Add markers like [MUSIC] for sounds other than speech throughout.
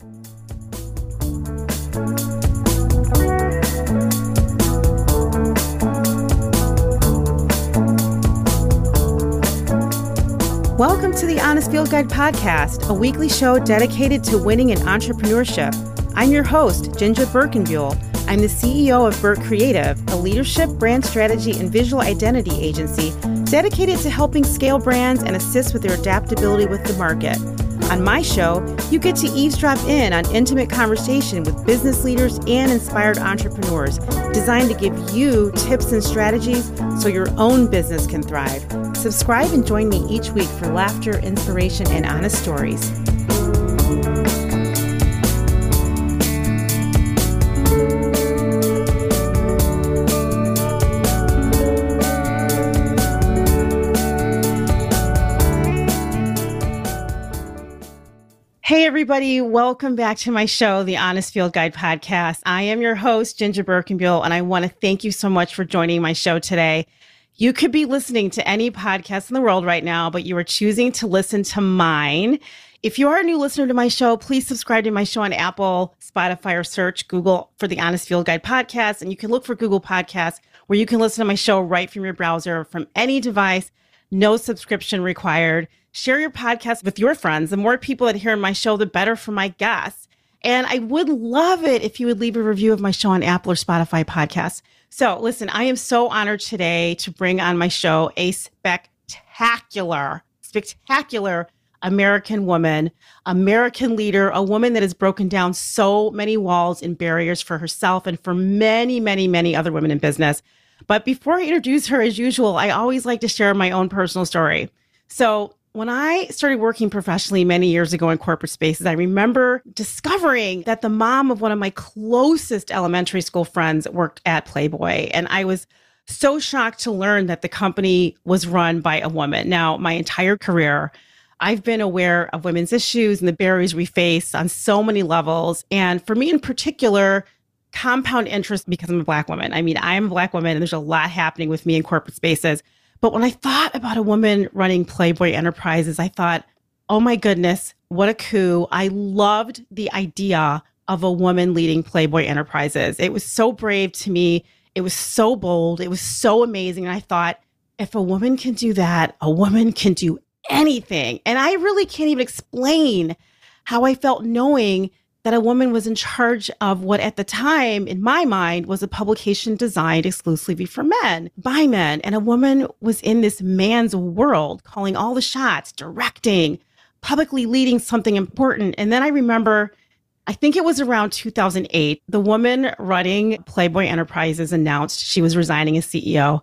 Welcome to the Honest Field Guide podcast, a weekly show dedicated to winning in entrepreneurship. I'm your host, JinJa Birkenbeuel. I'm the CEO of Birk Creative, a leadership, brand strategy, and visual identity agency dedicated to helping scale brands and assist with their adaptability with the market. On my show, you get to eavesdrop in on intimate conversation with business leaders and inspired entrepreneurs, designed to give you tips and strategies so your own business can thrive. Subscribe and join me each week for laughter, inspiration, and honest stories. Everybody, welcome back to my show, the Honest Field Guide podcast. I am your host, JinJa Birkenbeuel, and I want to thank you so much for joining my show today. You could be listening to any podcast in the world right now, but you are choosing to listen to mine. If you are a new listener to my show, please subscribe to my show on Apple, Spotify, or search Google for the Honest Field Guide podcast. And you can look for Google Podcasts where you can listen to my show right from your browser from any device, no subscription required. Share your podcast with your friends. The more people that hear my show, the better for my guests. And I would love it if you would leave a review of my show on Apple or Spotify podcasts. So, listen, I am so honored today to bring on my show a spectacular, spectacular American woman, American leader, a woman that has broken down so many walls and barriers for herself and for many, many, many other women in business. But before I introduce her, as usual, I always like to share my own personal story. So, when I started working professionally many years ago in corporate spaces, I remember discovering that the mom of one of my closest elementary school friends worked at Playboy. And I was so shocked to learn that the company was run by a woman. Now, my entire career, I've been aware of women's issues and the barriers we face on so many levels. And for me in particular, compound interest because I'm a Black woman. I mean, I'm a Black woman and there's a lot happening with me in corporate spaces. But when I thought about a woman running Playboy Enterprises, I thought, oh my goodness, what a coup. I loved the idea of a woman leading Playboy Enterprises. It was so brave to me. It was so bold. It was so amazing. And I thought, if a woman can do that, a woman can do anything. And I really can't even explain how I felt knowing that a woman was in charge of what at the time, in my mind, was a publication designed exclusively for men by men. And a woman was in this man's world, calling all the shots, directing, publicly leading something important. And then I remember, I think it was around 2008, the woman running Playboy Enterprises announced she was resigning as CEO.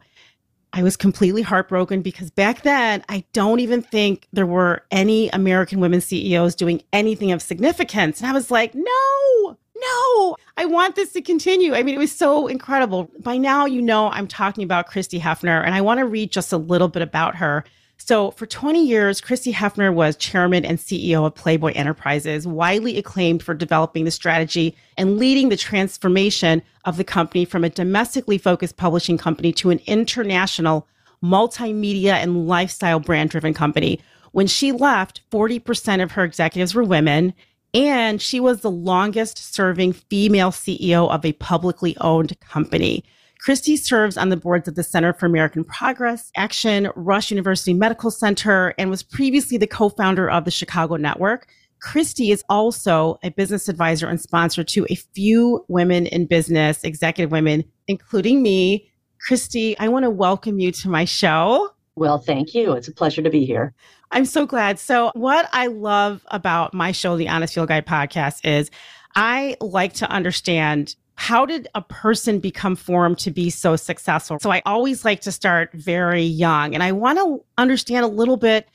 I was completely heartbroken because back then, I don't even think there were any American women CEOs doing anything of significance. And I was like, no, no, I want this to continue. I mean, it was so incredible. By now, you know, I'm talking about Christie Hefner, and I want to read just a little bit about her. So, for 20 years, Christie Hefner was chairman and CEO of Playboy Enterprises, widely acclaimed for developing the strategy and leading the transformation of the company from a domestically focused publishing company to an international multimedia and lifestyle brand driven company. When she left, 40% of her executives were women, and she was the longest serving female CEO of a publicly owned company. Christie serves on the boards of the Center for American Progress, Action, Rush University Medical Center, and was previously the co founder of the Chicago Network. Christie is also a business advisor and sponsor to a few women in business, executive women, including me. Christie, I want to welcome you to my show. Well, thank you. It's a pleasure to be here. I'm so glad. So, what I love about my show, the Honest Field Guide podcast, is I like to understand how did a person become formed to be so successful? So I always like to start very young. And I want to understand a little bit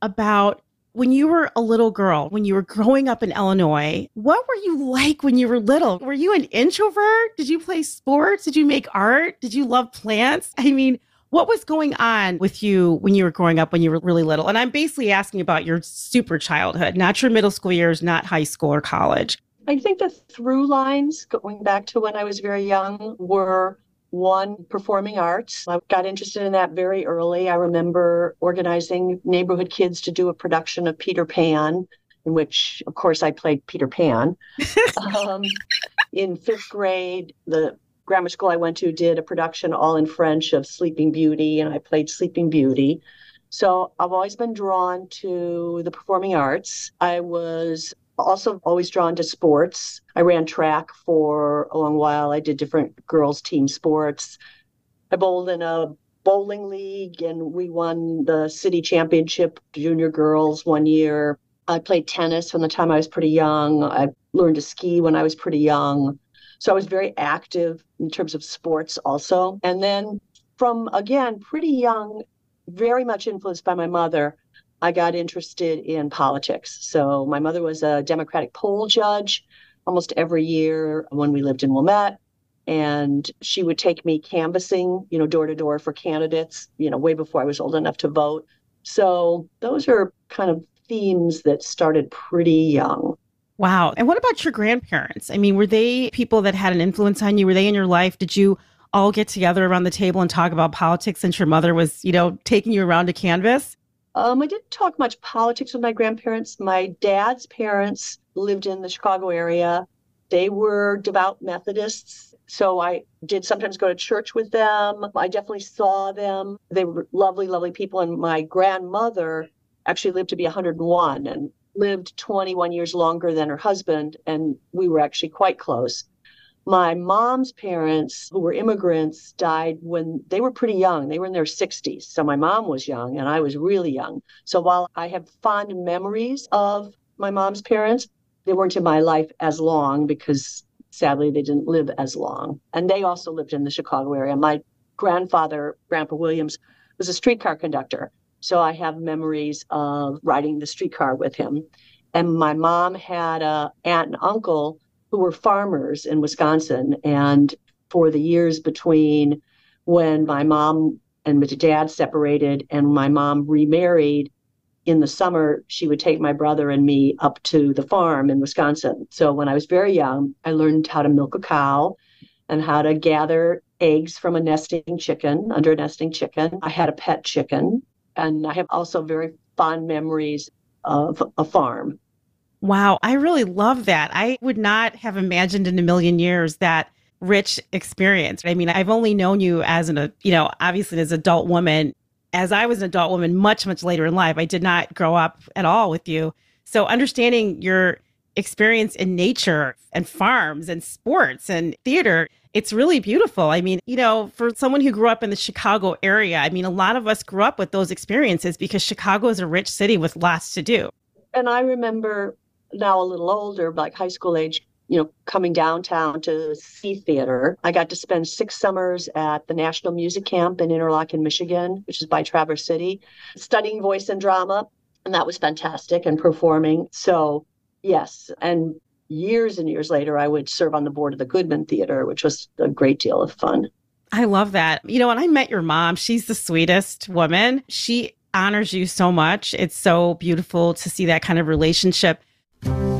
about when you were a little girl, when you were growing up in Illinois, what were you like when you were little? Were you an introvert? Did you play sports? Did you make art? Did you love plants? I mean, what was going on with you when you were growing up when you were really little? And I'm basically asking about your super childhood, not your middle school years, not high school or college. I think the through lines going back to when I was very young were one, performing arts. I got interested in that very early. I remember organizing neighborhood kids to do a production of Peter Pan in which, of course, I played Peter Pan. [LAUGHS] um, in fifth grade, the grammar school I went to did a production all in French of Sleeping Beauty, and I played Sleeping Beauty. So I've always been drawn to the performing arts. I was also always drawn to sports. I ran track for a long while. I did different girls' team sports. I bowled in a bowling league and we won the city championship junior girls one year. I played tennis from the time I was pretty young. I learned to ski when I was pretty young. So I was very active in terms of sports also. And then from again, pretty young, very much influenced by my mother, I got interested in politics. So my mother was a Democratic poll judge almost every year when we lived in Wilmette. And she would take me canvassing, you know, door to door for candidates, you know, way before I was old enough to vote. So those are kind of themes that started pretty young. Wow. And what about your grandparents? I mean, were they people that had an influence on you? Were they in your life? Did you all get together around the table and talk about politics since your mother was, you know, taking you around to canvas? Um, I didn't talk much politics with my grandparents. My dad's parents lived in the Chicago area. They were devout Methodists. So I did sometimes go to church with them. I definitely saw them. They were lovely, lovely people. And my grandmother actually lived to be 101 and lived 21 years longer than her husband. And we were actually quite close. My mom's parents, who were immigrants, died when they were pretty young. They were in their 60s. So my mom was young and I was really young. So while I have fond memories of my mom's parents, they weren't in my life as long because sadly they didn't live as long. And they also lived in the Chicago area. My grandfather, Grandpa Williams, was a streetcar conductor. So I have memories of riding the streetcar with him. And my mom had a aunt and uncle who were farmers in Wisconsin. And for the years between when my mom and my dad separated and my mom remarried, in the summer, she would take my brother and me up to the farm in Wisconsin. So when I was very young, I learned how to milk a cow and how to gather eggs from a nesting chicken, under a nesting chicken. I had a pet chicken. And I have also very fond memories of a farm. Wow, I really love that. I would not have imagined in a million years that rich experience. I mean, I've only known you as an, uh, you know, obviously as an adult woman. As I was an adult woman much, much later in life, I did not grow up at all with you. So understanding your experience in nature and farms and sports and theater, it's really beautiful. I mean, you know, for someone who grew up in the Chicago area, I mean, a lot of us grew up with those experiences because Chicago is a rich city with lots to do. And I remember now a little older, like high school age, you know, coming downtown to see theater. I got to spend six summers at the National Music Camp in Interlochen, Michigan, which is by Traverse City, studying voice and drama. And that was fantastic and performing. So, yes. And years and years later, I would serve on the board of the Goodman Theater, which was a great deal of fun. I love that. You know, when I met your mom, she's the sweetest woman. She honors you so much. It's so beautiful to see that kind of relationship. Thank you.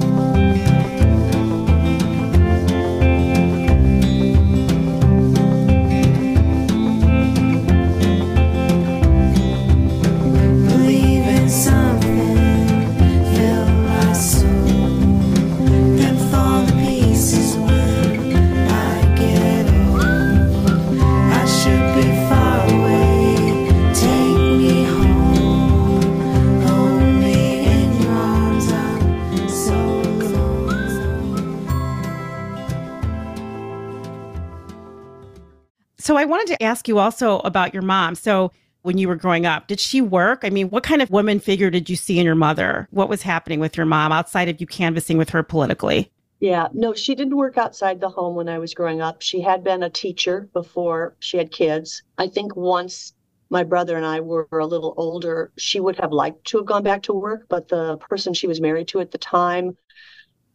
So I wanted to ask you also about your mom. So when you were growing up, did she work? I mean, what kind of woman figure did you see in your mother? What was happening with your mom outside of you canvassing with her politically? Yeah, no, she didn't work outside the home when I was growing up. She had been a teacher before she had kids. I think once my brother and I were a little older, she would have liked to have gone back to work, but the person she was married to at the time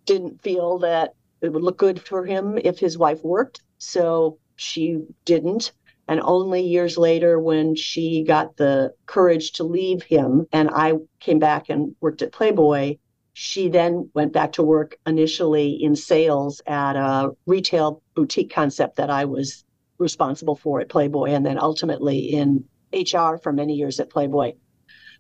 didn't feel that it would look good for him if his wife worked. So she didn't. And only years later, when she got the courage to leave him, and I came back and worked at Playboy, she then went back to work initially in sales at a retail boutique concept that I was responsible for at Playboy, and then ultimately in HR for many years at Playboy.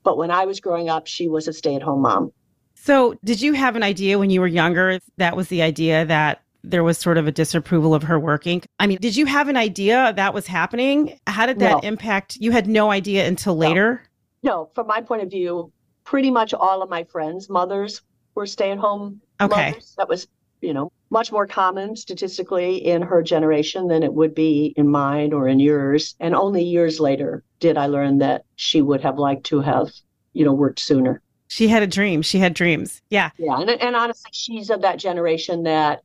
But when I was growing up, she was a stay at home mom. So, did you have an idea when you were younger that was the idea that there was sort of a disapproval of her working? I mean, did you have an idea that was happening? How did that No. impact? You had no idea until later? No, from my point of view, pretty much all of my friends' mothers were stay at home Okay. mothers. That was, you know, much more common statistically in her generation than it would be in mine or in yours. And only years later did I learn that she would have liked to have, you know, worked sooner. She had a dream. She had dreams. Yeah. Yeah. And, and honestly, she's of that generation that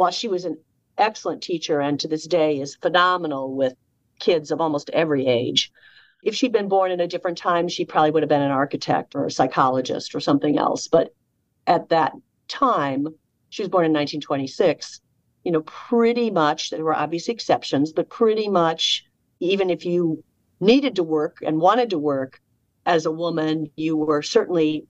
while she was an excellent teacher and to this day is phenomenal with kids of almost every age, if she'd been born in a different time, she probably would have been an architect or a psychologist or something else. But at that time, she was born in 1926, you know, pretty much, there were obviously exceptions, but pretty much, even if you needed to work and wanted to work as a woman, you were certainly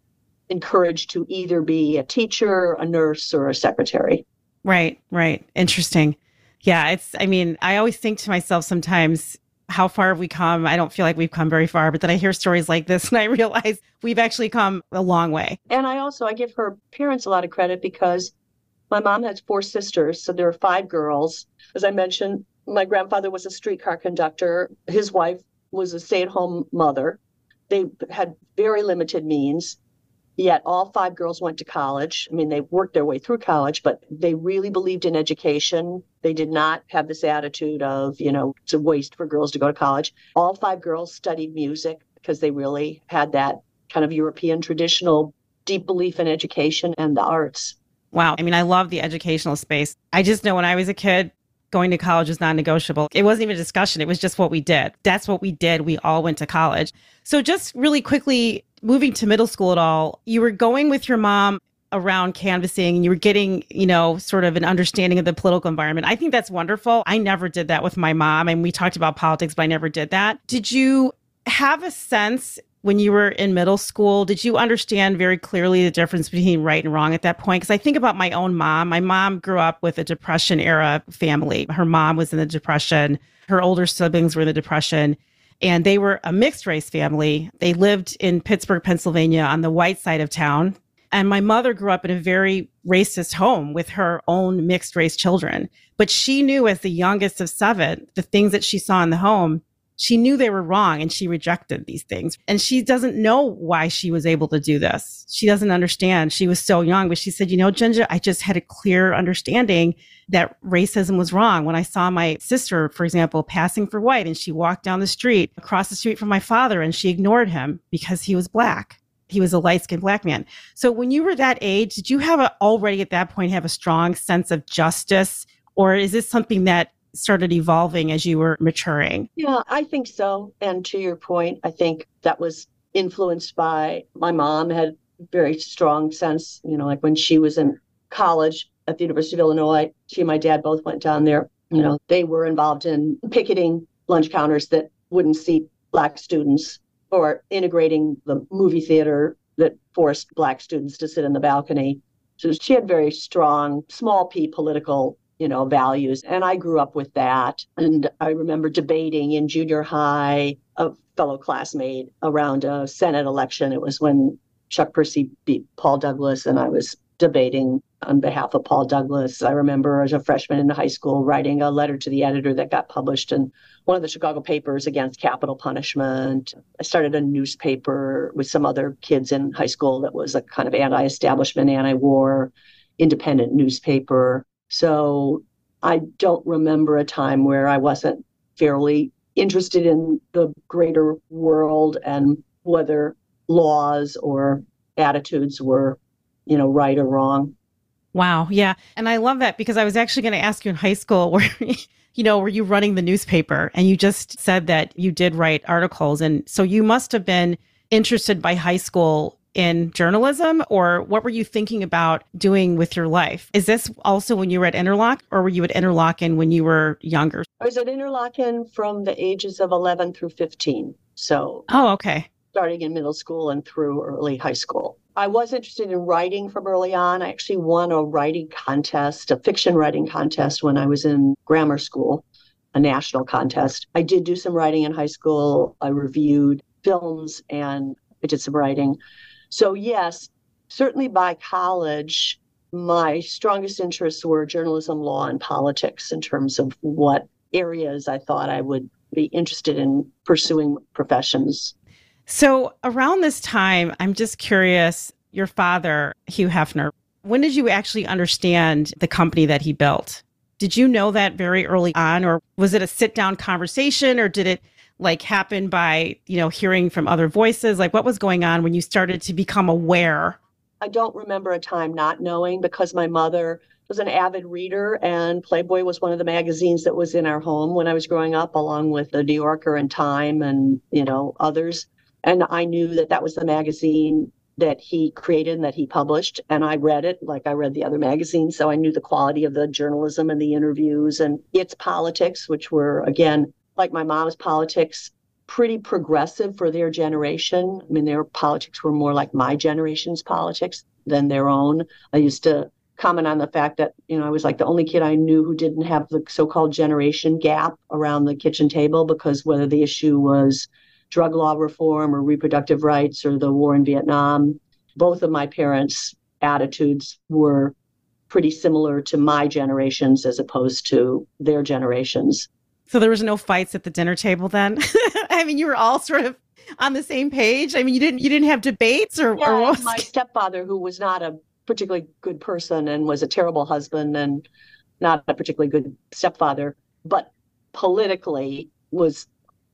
encouraged to either be a teacher, a nurse, or a secretary. Right, right. Interesting. Yeah, it's, I mean, I always think to myself sometimes, how far have we come? I don't feel like we've come very far, but then I hear stories like this [LAUGHS] and I realize we've actually come a long way. And I also I give her parents a lot of credit because my mom has four sisters, so there are five girls. As I mentioned, my grandfather was a streetcar conductor. His wife was a stay-at-home mother. They had very limited means. Yet all five girls went to college. I mean, they worked their way through college, but they really believed in education. They did not have this attitude of, you know, it's a waste for girls to go to college. All five girls studied music because they really had that kind of European traditional deep belief in education and the arts. Wow. I mean, I love the educational space. I just know when I was a kid, going to college was non negotiable. It wasn't even a discussion, it was just what we did. That's what we did. We all went to college. So, just really quickly, moving to middle school at all, you were going with your mom around canvassing and you were getting, you know, sort of an understanding of the political environment. I think that's wonderful. I never did that with my mom. And we talked about politics, but I never did that. Did you have a sense when you were in middle school, did you understand very clearly the difference between right and wrong at that point? Because I think about my own mom. My mom grew up with a Depression era family. Her mom was in the Depression, her older siblings were in the Depression, and they were a mixed race family. They lived in Pittsburgh, Pennsylvania on the white side of town. And my mother grew up in a very racist home with her own mixed race children. But she knew, as the youngest of seven, the things that she saw in the home she knew they were wrong and she rejected these things. And she doesn't know why she was able to do this. She doesn't understand. She was so young, but she said, you know, JinJa, I just had a clear understanding that racism was wrong. When I saw my sister, for example, passing for white and she walked down the street across the street from my father and she ignored him because he was black. He was a light skinned black man. So when you were that age, did you have a, already at that point have a strong sense of justice? Or is this something that started evolving as you were maturing? Yeah, I think so. And to your point, I think that was influenced by my mom had very strong sense, you know, like when she was in college at the University of Illinois, she and my dad both went down there. You know, they were involved in picketing lunch counters that wouldn't seat black students or integrating the movie theater that forced black students to sit in the balcony. So she had very strong, small p political you know, values. And I grew up with that. And I remember debating in junior high a fellow classmate around a Senate election. It was when Chuck Percy beat Paul Douglas, and I was debating on behalf of Paul Douglas. I remember as a freshman in high school writing a letter to the editor that got published in one of the Chicago papers against capital punishment. I started a newspaper with some other kids in high school that was a kind of anti establishment, anti war, independent newspaper. So I don't remember a time where I wasn't fairly interested in the greater world and whether laws or attitudes were, you know, right or wrong. Wow. Yeah. And I love that because I was actually going to ask you in high school [LAUGHS] where, you know, were you running the newspaper? And you just said that you did write articles. And so you must have been interested by high school in journalism or what were you thinking about doing with your life? Is this also when you were at Interlock or were you at Interlochen when you were younger? I was at Interlochen from the ages of 11 through 15. So, oh, okay. Starting in middle school and through early high school. I was interested in writing from early on. I actually won a writing contest, a fiction writing contest when I was in grammar school, a national contest. I did do some writing in high school. I reviewed films and I did some writing. So, yes, certainly by college, my strongest interests were journalism, law, and politics in terms of what areas I thought I would be interested in pursuing professions. So, around this time, I'm just curious your father, Hugh Hefner, when did you actually understand the company that he built? Did you know that very early on, or was it a sit down conversation, or did it like happen by, you know, hearing from other voices? Like, what was going on when you started to become aware? I don't remember a time not knowing because my mother was an avid reader and Playboy was one of the magazines that was in our home when I was growing up, along with the New Yorker and Time and, you know, others. And I knew that that was the magazine that he created and that he published. And I read it like I read the other magazines. So I knew the quality of the journalism and the interviews and its politics, which were, again, like my mom's politics, pretty progressive for their generation. I mean, their politics were more like my generation's politics than their own. I used to comment on the fact that, you know, I was like the only kid I knew who didn't have the so called generation gap around the kitchen table because whether the issue was drug law reform or reproductive rights or the war in Vietnam. Both of my parents' attitudes were pretty similar to my generations as opposed to their generations. So there was no fights at the dinner table then? [LAUGHS] I mean, you were all sort of on the same page. I mean, you didn't you didn't have debates or, yeah, or my stepfather who was not a particularly good person and was a terrible husband and not a particularly good stepfather, but politically was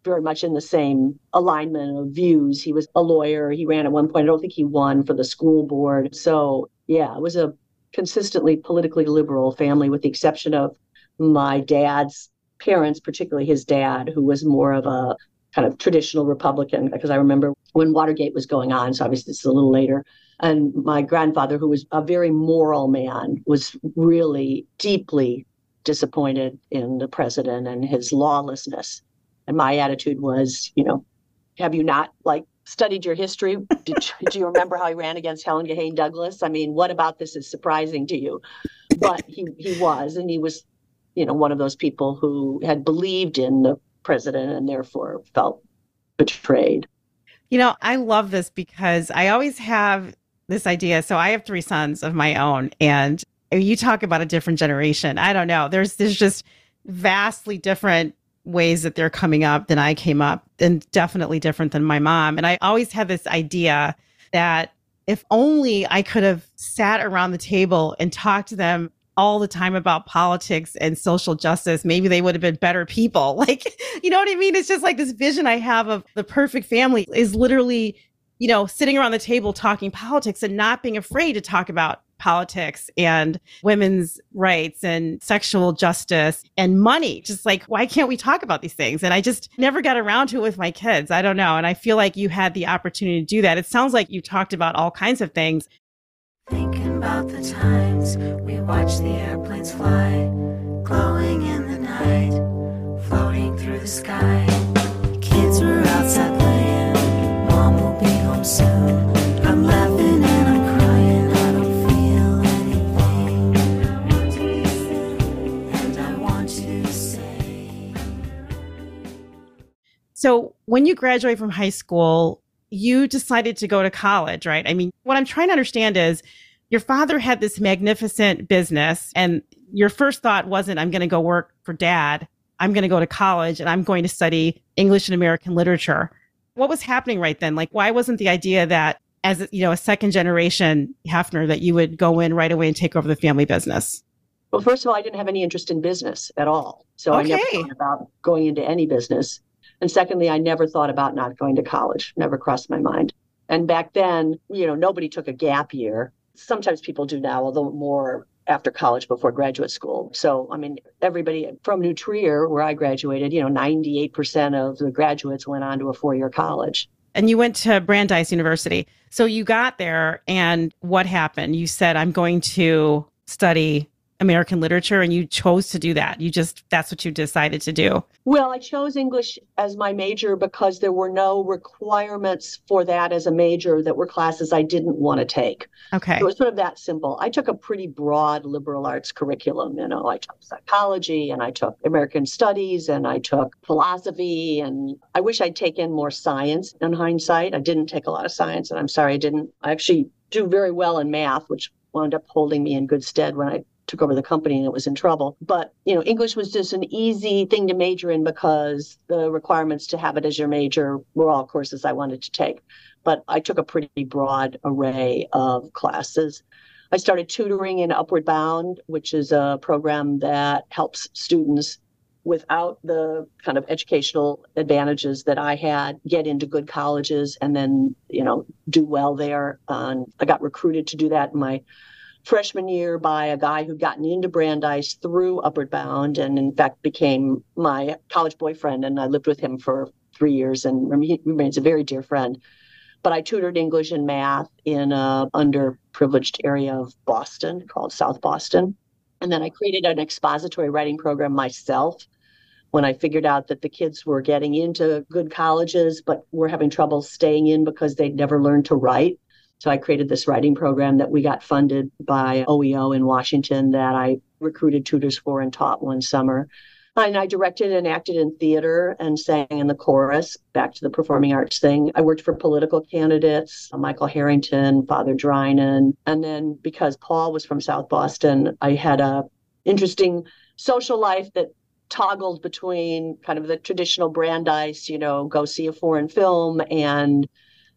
very much in the same alignment of views. He was a lawyer. He ran at one point. I don't think he won for the school board. So, yeah, it was a consistently politically liberal family, with the exception of my dad's parents, particularly his dad, who was more of a kind of traditional Republican. Because I remember when Watergate was going on, so obviously this is a little later. And my grandfather, who was a very moral man, was really deeply disappointed in the president and his lawlessness. And my attitude was, you know, have you not like studied your history? Did, [LAUGHS] do you remember how he ran against Helen Gahagan Douglas? I mean, what about this is surprising to you? But he, he was, and he was, you know, one of those people who had believed in the president and therefore felt betrayed. You know, I love this because I always have this idea. So I have three sons of my own, and you talk about a different generation. I don't know. There's there's just vastly different ways that they're coming up than I came up, and definitely different than my mom. And I always had this idea that if only I could have sat around the table and talked to them all the time about politics and social justice, maybe they would have been better people. [LAUGHS] Like, you know what I mean? It's just like this vision I have of the perfect family is literally, you know, sitting around the table talking politics and not being afraid to talk about politics and women's rights and sexual justice and money. Just like, why can't we talk about these things? And I just never got around to it with my kids. I don't know. And I feel like you had the opportunity to do that. It sounds like you talked about all kinds of things. Thinking about the times we watched the airplanes fly, glowing in the night, floating through the sky. Kids were outside playing, mom will be home soon. I'm laughing and I'm crying. I don't feel anything. And I want to say. So, when you graduate from high school, you decided to go to college, right? I mean, what I'm trying to understand is your father had this magnificent business, and your first thought wasn't, I'm going to go work for dad. I'm going to go to college and I'm going to study English and American literature. What was happening right then? Like, why wasn't the idea that as you know a second generation Hefner that you would go in right away and take over the family business? Well, first of all, I didn't have any interest in business at all, so okay. I never thought about going into any business. And secondly, I never thought about not going to college, never crossed my mind. And back then, you know, nobody took a gap year. Sometimes people do now, although more after college before graduate school. So, I mean, everybody from New Trier, where I graduated, you know, 98% of the graduates went on to a four year college. And you went to Brandeis University. So you got there, and what happened? You said, I'm going to study American literature and you chose to do that. You just, that's what you decided to do. Well, I chose English as my major because there were no requirements for that as a major that were classes I didn't want to take. Okay. It was sort of that simple. I took a pretty broad liberal arts curriculum. You know, I took psychology and I took American studies and I took philosophy. And I wish I'd taken more science in hindsight. I didn't take a lot of science, and I'm sorry I didn't. I actually do very well in math, which wound up holding me in good stead when I took over the company and it was in trouble. But, you know, English was just an easy thing to major in because the requirements to have it as your major were all courses I wanted to take. But I took a pretty broad array of classes. I started tutoring in Upward Bound, which is a program that helps students without the kind of educational advantages that I had get into good colleges and then, you know, do well there. Um, I got recruited to do that in my freshman year by a guy who'd gotten into Brandeis through Upward Bound and, in fact, became my college boyfriend. And I lived with him for three years and he remains a very dear friend. But I tutored English and math in a underprivileged area of Boston called South Boston. And then I created an expository writing program myself when I figured out that the kids were getting into good colleges, but were having trouble staying in because they'd never learned to write. So I created this writing program that we got funded by OEO in Washington that I recruited tutors for and taught one summer. And I directed and acted in theater and sang in the chorus, back to the performing arts thing. I worked for political candidates, Michael Harrington, Father Drinan. And then because Paul was from South Boston, I had a interesting social life that toggled between kind of the traditional Brandeis, you know, go see a foreign film and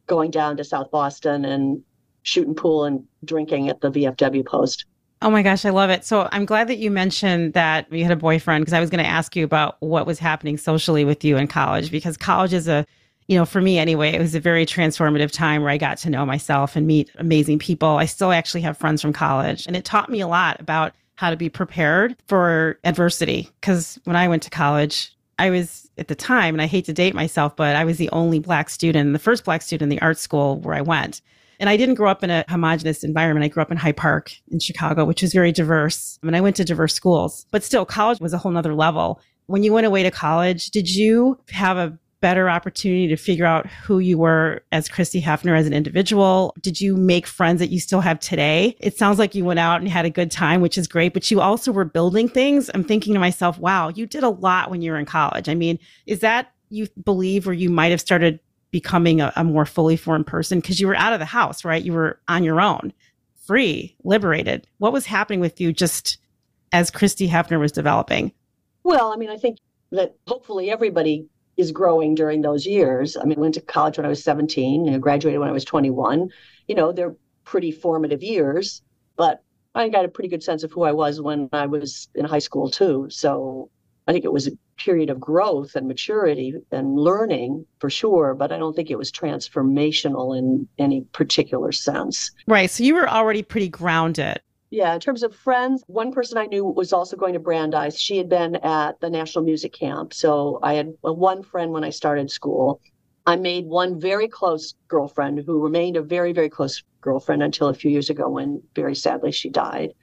going down to South Boston and shooting pool and drinking at the VFW post. Oh my gosh, I love it. So I'm glad that you mentioned that you had a boyfriend because I was going to ask you about what was happening socially with you in college because college is a, you know, for me anyway, it was a very transformative time where I got to know myself and meet amazing people. I still actually have friends from college and it taught me a lot about how to be prepared for adversity because when I went to college, I was at the time, and I hate to date myself, but I was the only black student, the first black student in the art school where I went. And I didn't grow up in a homogenous environment. I grew up in Hyde Park in Chicago, which is very diverse. I mean, I went to diverse schools, but still, college was a whole nother level. When you went away to college, did you have a better opportunity to figure out who you were as Christie Hefner as an individual? Did you make friends that you still have today? It sounds like you went out and had a good time, which is great, but you also were building things. I'm thinking to myself, wow, you did a lot when you were in college. I mean, is that you believe where you might have started becoming a, a more fully formed person because you were out of the house, right? You were on your own, free, liberated. What was happening with you just as Christie Hefner was developing? Well, I mean, I think that hopefully everybody is growing during those years. I mean, I went to college when I was 17 and graduated when I was 21. You know, they're pretty formative years, but I got a pretty good sense of who I was when I was in high school too. So I think it was a period of growth and maturity and learning for sure, but I don't think it was transformational in any particular sense. Right. So you were already pretty grounded. Yeah, in terms of friends, one person I knew was also going to Brandeis. She had been at the National Music Camp. So I had one friend when I started school. I made one very close girlfriend who remained a very, very close girlfriend until a few years ago when very sadly she died.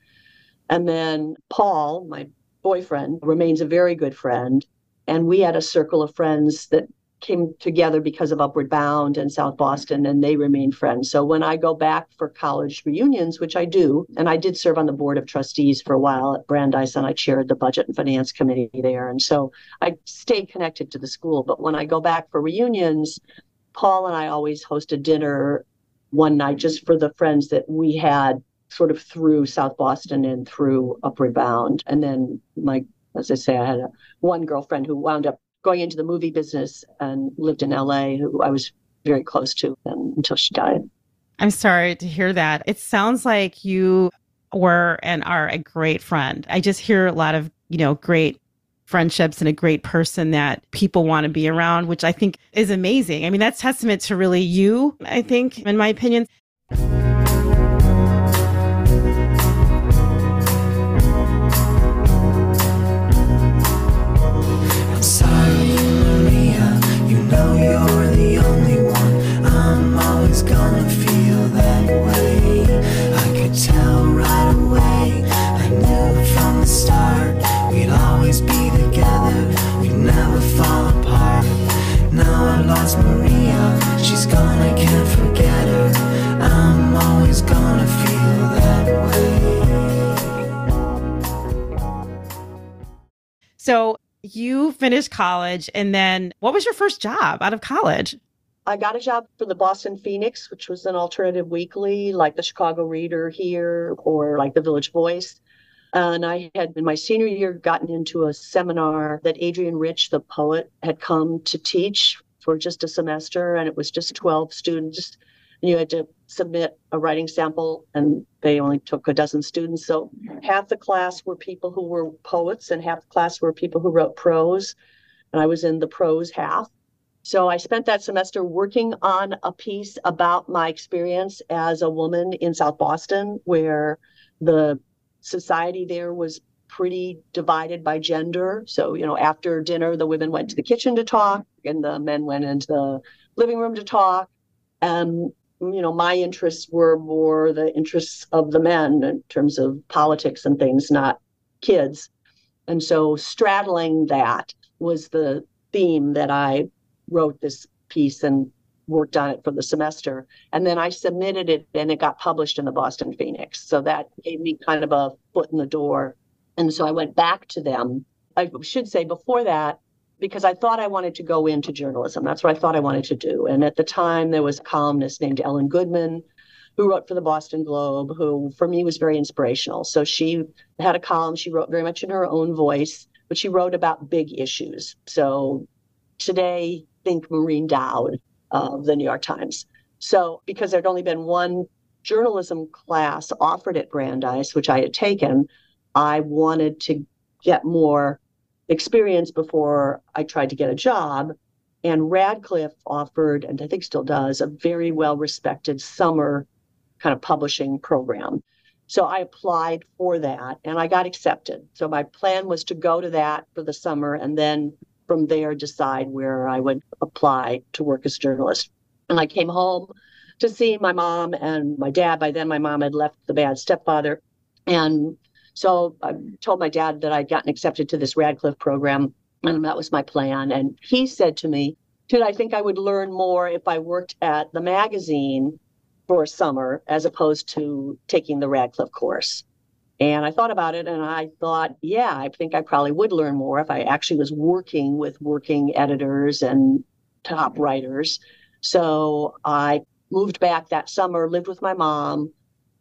And then Paul, my boyfriend, remains a very good friend. And we had a circle of friends that came together because of Upward Bound and South Boston, and they remain friends. So when I go back for college reunions, which I do, and I did serve on the board of trustees for a while at Brandeis, and I chaired the budget and finance committee there. And so I stay connected to the school. But when I go back for reunions, Paul and I always host a dinner one night just for the friends that we had sort of through South Boston and through Upward Bound. And then my as I say, I had a, one girlfriend who wound up going into the movie business and lived in LA, who I was very close to until she died. I'm sorry to hear that. It sounds like you were and are a great friend. I just hear a lot of, you know, great friendships and a great person that people want to be around, which I think is amazing. I mean, that's testament to really you, I think, in my opinion. So you finished college, and then what was your first job out of college? I got a job for the Boston Phoenix, which was an alternative weekly like the Chicago Reader here or like the Village Voice. And I had in my senior year gotten into a seminar that Adrienne Rich, the poet, had come to teach for just a semester. And it was just 12 students. You had to submit a writing sample, and they only took a dozen students. So half the class were people who were poets, and half the class were people who wrote prose. And I was in the prose half. So I spent that semester working on a piece about my experience as a woman in South Boston, where the society there was pretty divided by gender. So, you know, after dinner, the women went to the kitchen to talk and the men went into the living room to talk. And, you know, my interests were more the interests of the men in terms of politics and things, not kids. And so straddling that was the theme that I wrote this piece and worked on it for the semester. And then I submitted it and it got published in the Boston Phoenix. So that gave me kind of a foot in the door. And so I went back to them. I should say before that, because I thought I wanted to go into journalism. That's what I thought I wanted to do. And at the time, there was a columnist named Ellen Goodman who wrote for the Boston Globe, who for me was very inspirational. So she had a column, she wrote very much in her own voice, but she wrote about big issues. So today, think Maureen Dowd of the New York Times. So, because there'd only been one journalism class offered at Brandeis, which I had taken, I wanted to get more experience before I tried to get a job. And Radcliffe offered, and I think still does, a very well respected summer kind of publishing program. So I applied for that and I got accepted. So my plan was to go to that for the summer and then from there decide where I would apply to work as a journalist. And I came home to see my mom and my dad. By then, my mom had left the bad stepfather. And so I told my dad that I'd gotten accepted to this Radcliffe program, and that was my plan. And he said to me, Dude, I think I would learn more if I worked at the magazine for a summer as opposed to taking the Radcliffe course? And I thought about it and I thought, yeah, I think I probably would learn more if I actually was working with working editors and top writers. So I moved back that summer, lived with my mom,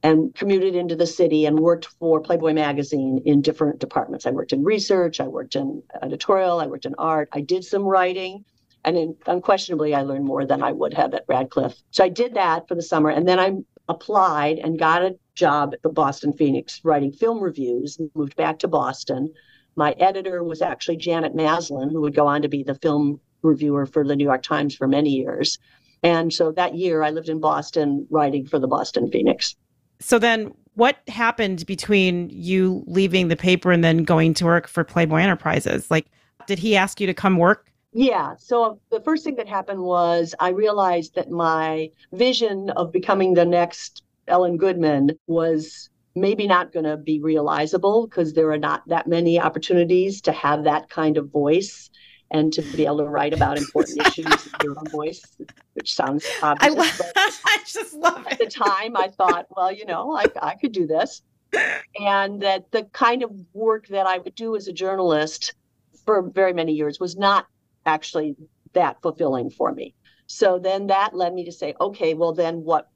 and commuted into the city and worked for Playboy magazine in different departments. I worked in research, I worked in editorial, I worked in art, I did some writing. And in, unquestionably, I learned more than I would have at Radcliffe. So I did that for the summer. And then I applied and got a job at the Boston Phoenix writing film reviews, moved back to Boston. My editor was actually Janet Maslin, who would go on to be the film reviewer for the New York Times for many years. And so that year I lived in Boston writing for the Boston Phoenix. So then what happened between you leaving the paper and then going to work for Playboy Enterprises? Like, did he ask you to come work? Yeah. So the first thing that happened was I realized that my vision of becoming the next Ellen Goodman was maybe not going to be realizable because there are not that many opportunities to have that kind of voice and to be able to write about important issues in your own voice, which sounds [LAUGHS] obvious. I, love, [LAUGHS] I just love it. At the time, I thought, well, you know, I, I could do this. And that the kind of work that I would do as a journalist for very many years was not actually that fulfilling for me. So then that led me to say, okay, well, then what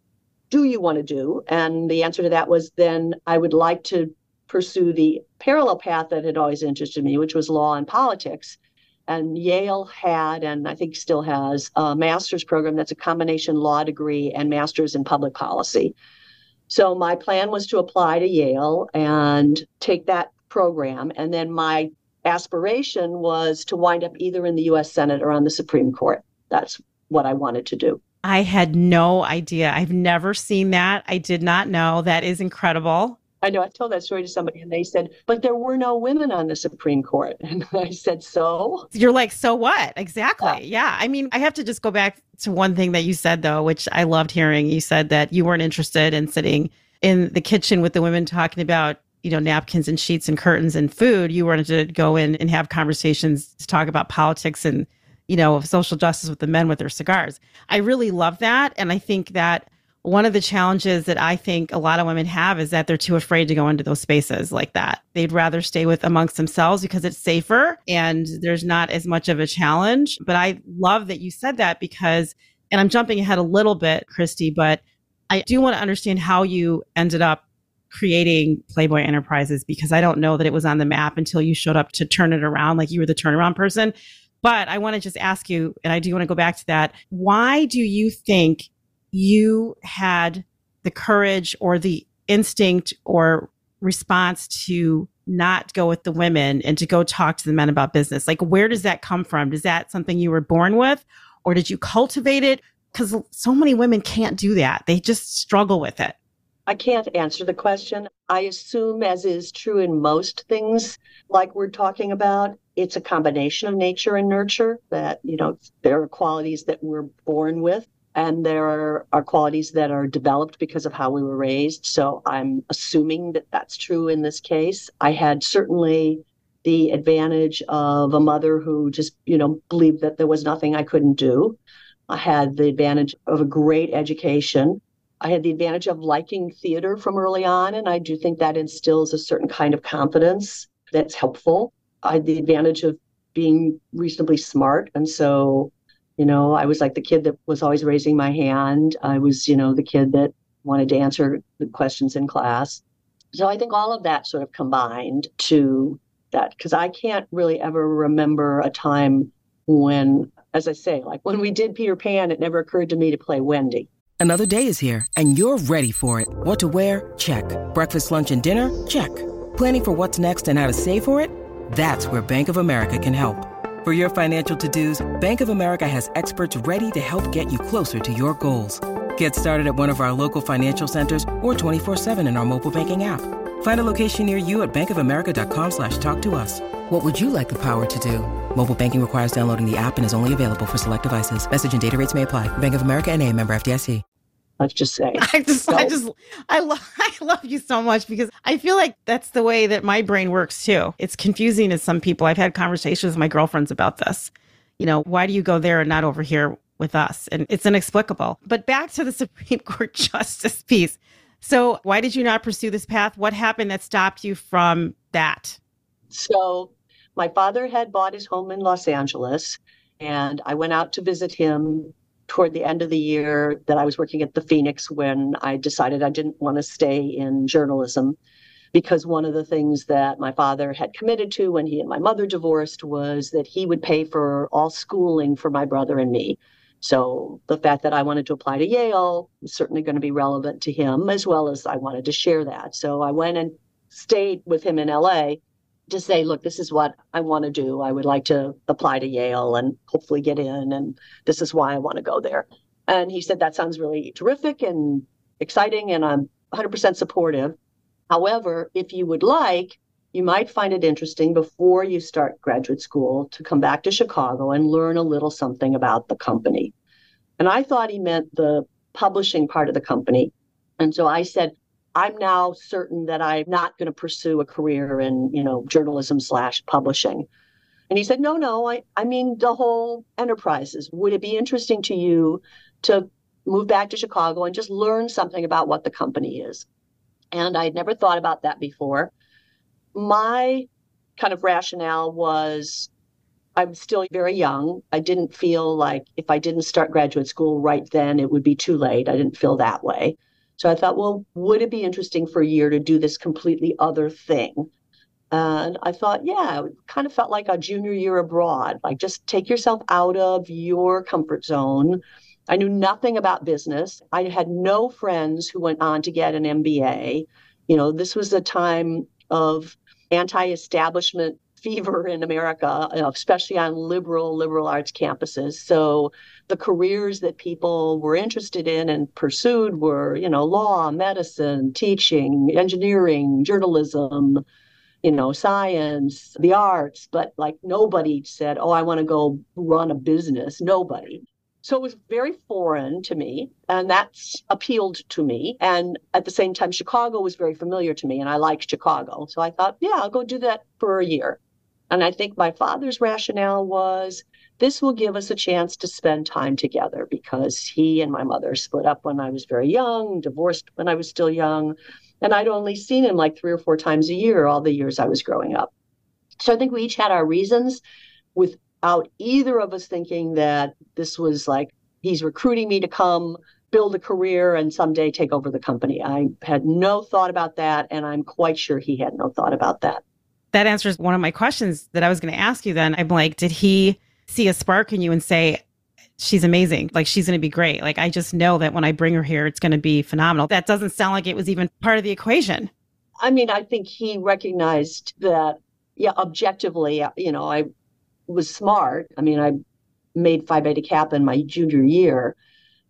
do you want to do? And the answer to that was then I would like to pursue the parallel path that had always interested me, which was law and politics. And Yale had, and I think still has, a master's program that's a combination law degree and master's in public policy. So my plan was to apply to Yale and take that program. And then my aspiration was to wind up either in the US Senate or on the Supreme Court. That's what I wanted to do. I had no idea. I've never seen that. I did not know. That is incredible. I know I told that story to somebody and they said, but there were no women on the Supreme Court. [LAUGHS] And I said, so? You're like, so what? Exactly. Yeah. yeah. I mean, I have to just go back to one thing that you said, though, which I loved hearing. You said that you weren't interested in sitting in the kitchen with the women talking about, you know, napkins and sheets and curtains and food. You wanted to go in and have conversations to talk about politics and you know, social justice with the men with their cigars. I really love that. And I think that one of the challenges that I think a lot of women have is that they're too afraid to go into those spaces like that. They'd rather stay with amongst themselves because it's safer and there's not as much of a challenge. But I love that you said that because, and I'm jumping ahead a little bit, Christie, but I do want to understand how you ended up creating Playboy Enterprises because I don't know that it was on the map until you showed up to turn it around, like you were the turnaround person. But I want to just ask you, and I do want to go back to that. Why do you think you had the courage or the instinct or response to not go with the women and to go talk to the men about business? Like, where does that come from? Is that something you were born with, or did you cultivate it? Because so many women can't do that, they just struggle with it. I can't answer the question. I assume, as is true in most things like we're talking about, it's a combination of nature and nurture that, you know, there are qualities that we're born with and there are, qualities that are developed because of how we were raised. So I'm assuming that that's true in this case. I had certainly the advantage of a mother who just, you know, believed that there was nothing I couldn't do. I had the advantage of a great education I had the advantage of liking theater from early on, and I do think that instills a certain kind of confidence that's helpful. I had the advantage of being reasonably smart. And so, you know, I was like the kid that was always raising my hand. I was, you know, the kid that wanted to answer the questions in class. So I think all of that sort of combined to that, because I can't really ever remember a time when, as I say, like when we did Peter Pan, it never occurred to me to play Wendy. Another day is here, and you're ready for it. What to wear? Check. Breakfast, lunch, and dinner? Check. Planning for what's next and how to save for it? That's where Bank of America can help. For your financial to-dos, Bank of America has experts ready to help get you closer to your goals. Get started at one of our local financial centers or 24-7 in our mobile banking app. Find a location near you at bankofamerica.com slash talk to us. What would you like the power to do? Mobile banking requires downloading the app and is only available for select devices. Message and data rates may apply. Bank of America and a member FDIC. Let's just say. I just, so. I just, I love, [LAUGHS] I love you so much because I feel like that's the way that my brain works too. It's confusing to some people. I've had conversations with my girlfriends about this. You know, why do you go there and not over here with us? And it's inexplicable. But back to the [LAUGHS] Supreme Court justice piece. So, why did you not pursue this path? What happened that stopped you from that? So, my father had bought his home in Los Angeles, and I went out to visit him toward the end of the year that I was working at the Phoenix when I decided I didn't want to stay in journalism because one of the things that my father had committed to when he and my mother divorced was that he would pay for all schooling for my brother and me. So the fact that I wanted to apply to Yale was certainly going to be relevant to him, as well as I wanted to share that. So I went and stayed with him in LA to say, look, this is what I want to do. I would like to apply to Yale and hopefully get in, and this is why I want to go there. And he said, that sounds really terrific and exciting, and I'm 100% supportive. However, if you would like, you might find it interesting before you start graduate school to come back to Chicago and learn a little something about the company. And I thought he meant the publishing part of the company. And so I said, I'm now certain that I'm not going to pursue a career in, you know, journalism slash publishing. And he said, no, no, I, I mean the whole enterprises. Would it be interesting to you to move back to Chicago and just learn something about what the company is? And I'd never thought about that before my kind of rationale was I'm still very young. I didn't feel like if I didn't start graduate school right then, it would be too late. I didn't feel that way. So I thought, well, would it be interesting for a year to do this completely other thing? And I thought, yeah, it kind of felt like a junior year abroad, like just take yourself out of your comfort zone. I knew nothing about business. I had no friends who went on to get an MBA. You know, this was a time of anti-establishment fever in America, especially on liberal liberal arts campuses. So the careers that people were interested in and pursued were, you know, law, medicine, teaching, engineering, journalism, you know, science, the arts, but like nobody said, "Oh, I want to go run a business." Nobody. So it was very foreign to me, and that's appealed to me. And at the same time, Chicago was very familiar to me, and I liked Chicago. So I thought, yeah, I'll go do that for a year. And I think my father's rationale was this will give us a chance to spend time together because he and my mother split up when I was very young, divorced when I was still young. And I'd only seen him like three or four times a year all the years I was growing up. So I think we each had our reasons without either of us thinking that this was like, he's recruiting me to come build a career and someday take over the company. I had no thought about that. And I'm quite sure he had no thought about that. That answers one of my questions that I was going to ask you then. I'm like, did he see a spark in you and say, she's amazing. Like she's going to be great. Like I just know that when I bring her here, it's going to be phenomenal. That doesn't sound like it was even part of the equation. I mean, I think he recognized that, yeah, objectively, you know, I was smart. I mean, I made Phi Beta Kappa in my junior year.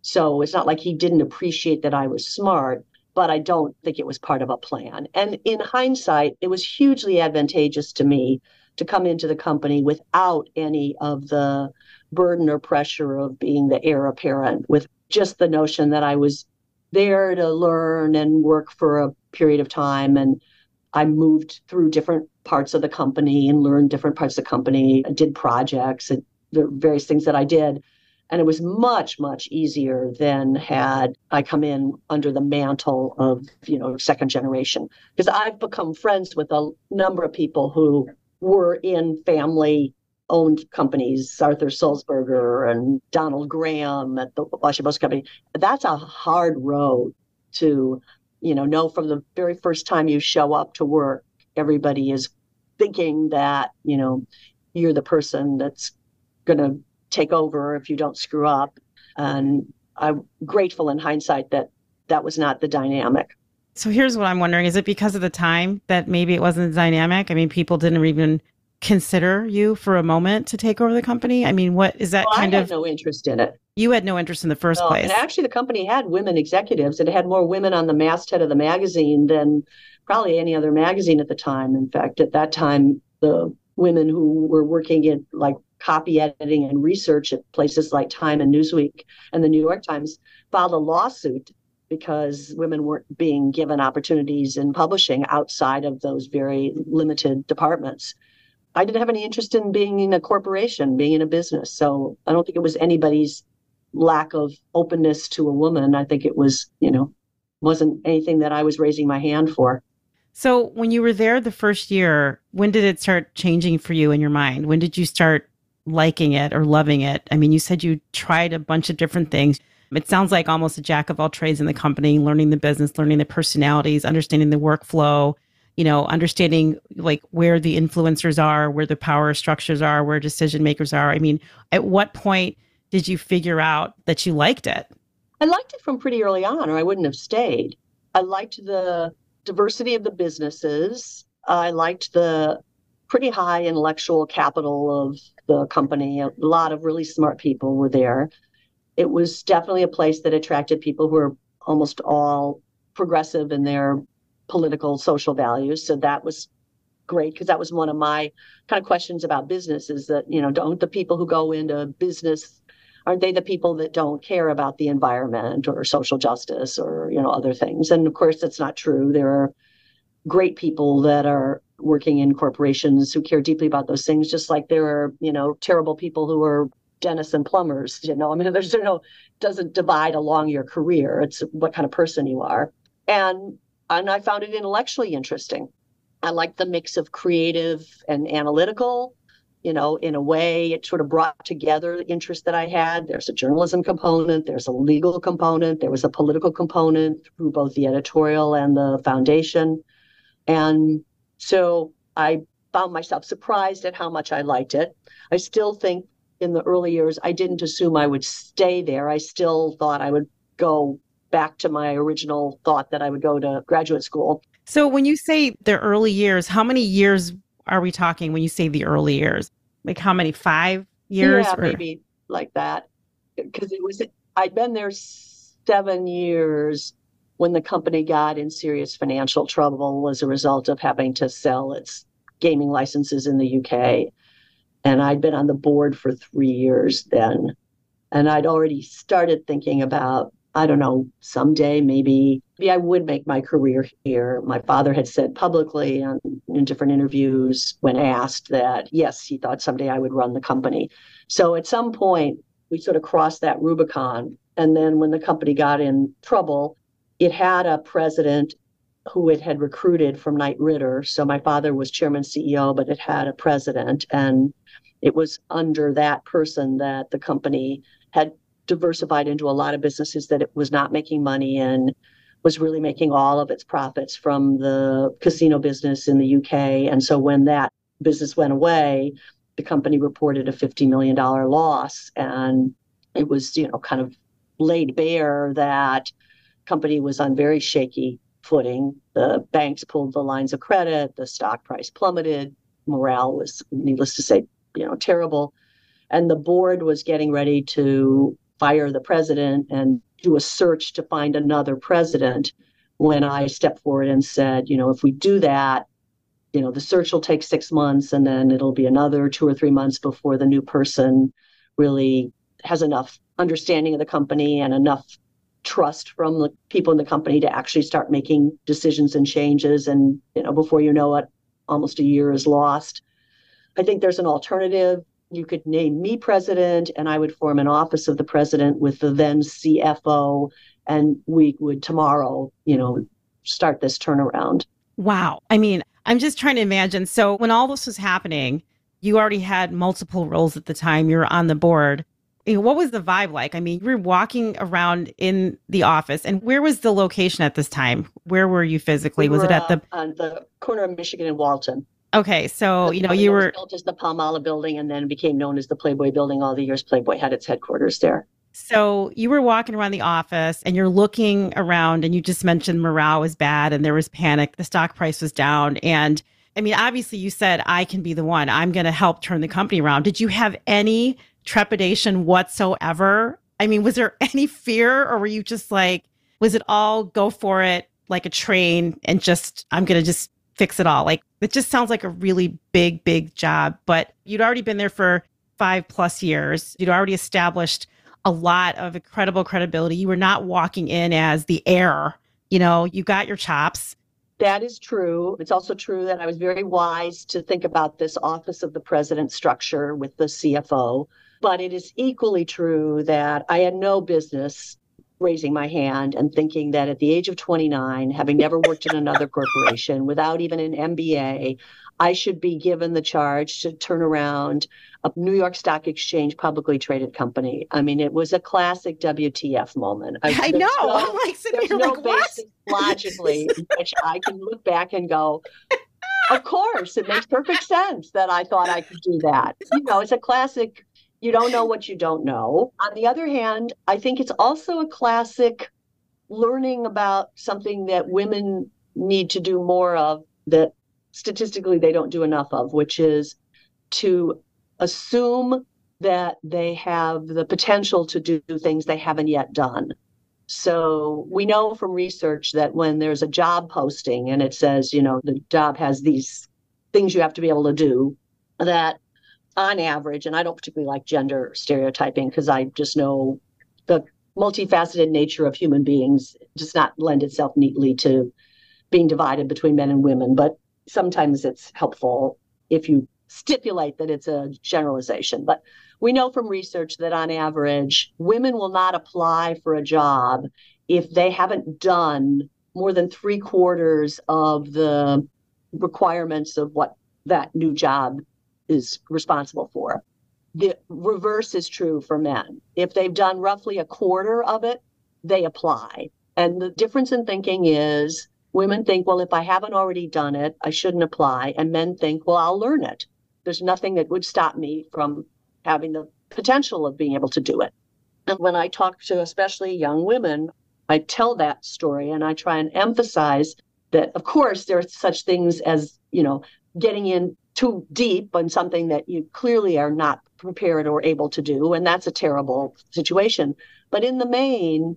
So it's not like he didn't appreciate that I was smart, but I don't think it was part of a plan. And in hindsight, it was hugely advantageous to me to come into the company without any of the burden or pressure of being the heir apparent, with just the notion that I was there to learn and work for a period of time. And I moved through different parts of the company and learned different parts of the company, I did projects and the various things that I did. And it was much, much easier than had I come in under the mantle of, you know, second generation. Because I've become friends with a number of people who were in family owned companies, Arthur Sulzberger and Donald Graham at the Washington Post Company. That's a hard road to, you know, know from the very first time you show up to work, everybody is thinking that, you know, you're the person that's going to take over if you don't screw up. And I'm grateful in hindsight that that was not the dynamic. So here's what I'm wondering is it because of the time that maybe it wasn't dynamic? I mean, people didn't even consider you for a moment to take over the company? I mean, what is that well, kind I had of no interest in it. You had no interest in the first no, place. And actually the company had women executives. And it had more women on the masthead of the magazine than probably any other magazine at the time. In fact, at that time, the women who were working in like copy editing and research at places like Time and Newsweek and the New York Times filed a lawsuit because women weren't being given opportunities in publishing outside of those very limited departments. I didn't have any interest in being in a corporation, being in a business. So I don't think it was anybody's lack of openness to a woman. I think it was, you know, wasn't anything that I was raising my hand for. So when you were there the first year, when did it start changing for you in your mind? When did you start liking it or loving it? I mean, you said you tried a bunch of different things. It sounds like almost a jack of all trades in the company, learning the business, learning the personalities, understanding the workflow, you know, understanding like where the influencers are, where the power structures are, where decision makers are. I mean, at what point did you figure out that you liked it? I liked it from pretty early on, or I wouldn't have stayed. I liked the diversity of the businesses. I liked the pretty high intellectual capital of the company. A lot of really smart people were there. It was definitely a place that attracted people who were almost all progressive in their political social values. So that was great because that was one of my kind of questions about business is that, you know, don't the people who go into business aren't they the people that don't care about the environment or social justice or, you know, other things? And of course that's not true. There are great people that are working in corporations who care deeply about those things, just like there are, you know, terrible people who are dentists and plumbers. You know, I mean, [LAUGHS] there's you know, doesn't divide along your career. It's what kind of person you are. And and I found it intellectually interesting. I liked the mix of creative and analytical. You know, in a way, it sort of brought together the interest that I had. There's a journalism component, there's a legal component, there was a political component through both the editorial and the foundation. And so I found myself surprised at how much I liked it. I still think in the early years, I didn't assume I would stay there. I still thought I would go back to my original thought that I would go to graduate school. So when you say the early years, how many years are we talking when you say the early years? Like how many? Five years? Yeah, or? maybe like that. Because it was, I'd been there seven years when the company got in serious financial trouble as a result of having to sell its gaming licenses in the UK. And I'd been on the board for three years then. And I'd already started thinking about I don't know, someday maybe maybe I would make my career here. My father had said publicly on, in different interviews when asked that yes, he thought someday I would run the company. So at some point we sort of crossed that Rubicon. And then when the company got in trouble, it had a president who it had recruited from Knight Ridder. So my father was chairman CEO, but it had a president. And it was under that person that the company had diversified into a lot of businesses that it was not making money in, was really making all of its profits from the casino business in the UK. And so when that business went away, the company reported a $50 million loss. And it was, you know, kind of laid bare that company was on very shaky footing. The banks pulled the lines of credit, the stock price plummeted, morale was, needless to say, you know, terrible. And the board was getting ready to fire the president and do a search to find another president when I stepped forward and said, you know, if we do that, you know, the search will take six months and then it'll be another two or three months before the new person really has enough understanding of the company and enough trust from the people in the company to actually start making decisions and changes. And, you know, before you know it, almost a year is lost. I think there's an alternative. You could name me president, and I would form an office of the president with the then CFO, and we would tomorrow, you know, start this turnaround. Wow. I mean, I'm just trying to imagine. So when all this was happening, you already had multiple roles at the time. You were on the board. What was the vibe like? I mean, you were walking around in the office, and where was the location at this time? Where were you physically? We was were, it at the uh, on the corner of Michigan and Walton? Okay, so The you know you were built as the Palmolive building and then became known as the Playboy building all the years Playboy had its headquarters there. so you were walking around the office and you're looking around and you just mentioned morale was bad and there was panic. The stock price was down and I mean obviously you said I can be the one. I'm going to help turn the company around. Did you have any trepidation whatsoever? I mean, was there [LAUGHS] any fear or were you just like was it all go for it like a train and just I'm going to just fix it all? Like it just sounds like a really big big job, but you'd already been there for 5 plus years. You'd already established a lot of incredible credibility. You were not walking in as the heir. You know, you got your chops. That is true. It's also true that I was very wise to think about this office of the president structure with the CFO. But it is equally true that I had no business raising my hand and thinking that at the age of 29, having never worked in another [LAUGHS] corporation without even an MBA, I should be given the charge to turn around a New York Stock Exchange publicly traded company. I mean, it was a classic WTF moment. [LAUGHS] I, there's know. no- I'm like sitting there's here no like, what? basis logically which I can look back and go, of course, it makes perfect sense that I thought I could do that. You know, it's a classic, you don't know what you don't know. On the other hand, I think it's also a classic learning about something that women need to do more of that statistically they don't do enough of, which is to assume that they have the potential to do things they haven't yet done. So we know from research that when there's a job posting and it says, you know, the job has these things you have to be able to do, that on average, and I don't particularly like gender stereotyping because I just know the multifaceted nature of human beings does not lend itself neatly to being divided between men and women, but sometimes it's helpful if you stipulate that it's a generalization. But we know from research that on average, women will not apply for a job if they haven't done more than three quarters of the requirements of what that new job is responsible for. The reverse is true for men. If they've done roughly a quarter of it, they apply. And the difference in thinking is women think, well, if I haven't already done it, I shouldn't apply. And men think, well, I'll learn it. There's nothing that would stop me from having the potential of being able to do it. And when I talk to especially young women, I tell that story and I try and emphasize that, of course, there are such things as, you know, getting in too deep on something that you clearly are not prepared or able to do. And that's a terrible situation. But in the main,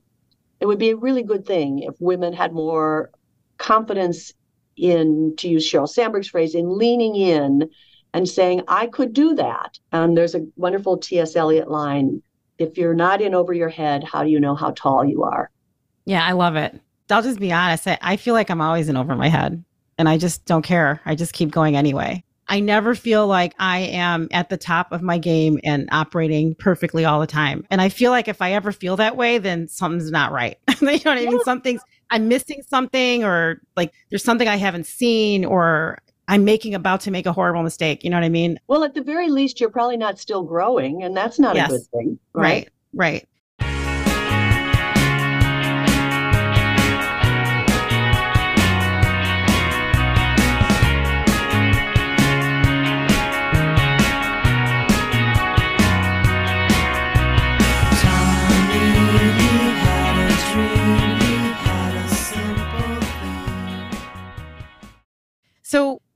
it would be a really good thing if women had more confidence in, to use Sheryl Sandberg's phrase, in leaning in and saying, I could do that. And there's a wonderful T.S. Eliot line if you're not in over your head, how do you know how tall you are? Yeah, I love it. I'll just be honest. I, I feel like I'm always in over my head and I just don't care. I just keep going anyway. I never feel like I am at the top of my game and operating perfectly all the time. And I feel like if I ever feel that way, then something's not right. [LAUGHS] you know what I mean? Something's, I'm missing something or like there's something I haven't seen or I'm making about to make a horrible mistake. You know what I mean? Well, at the very least, you're probably not still growing, and that's not yes. a good thing. Right. Right. right.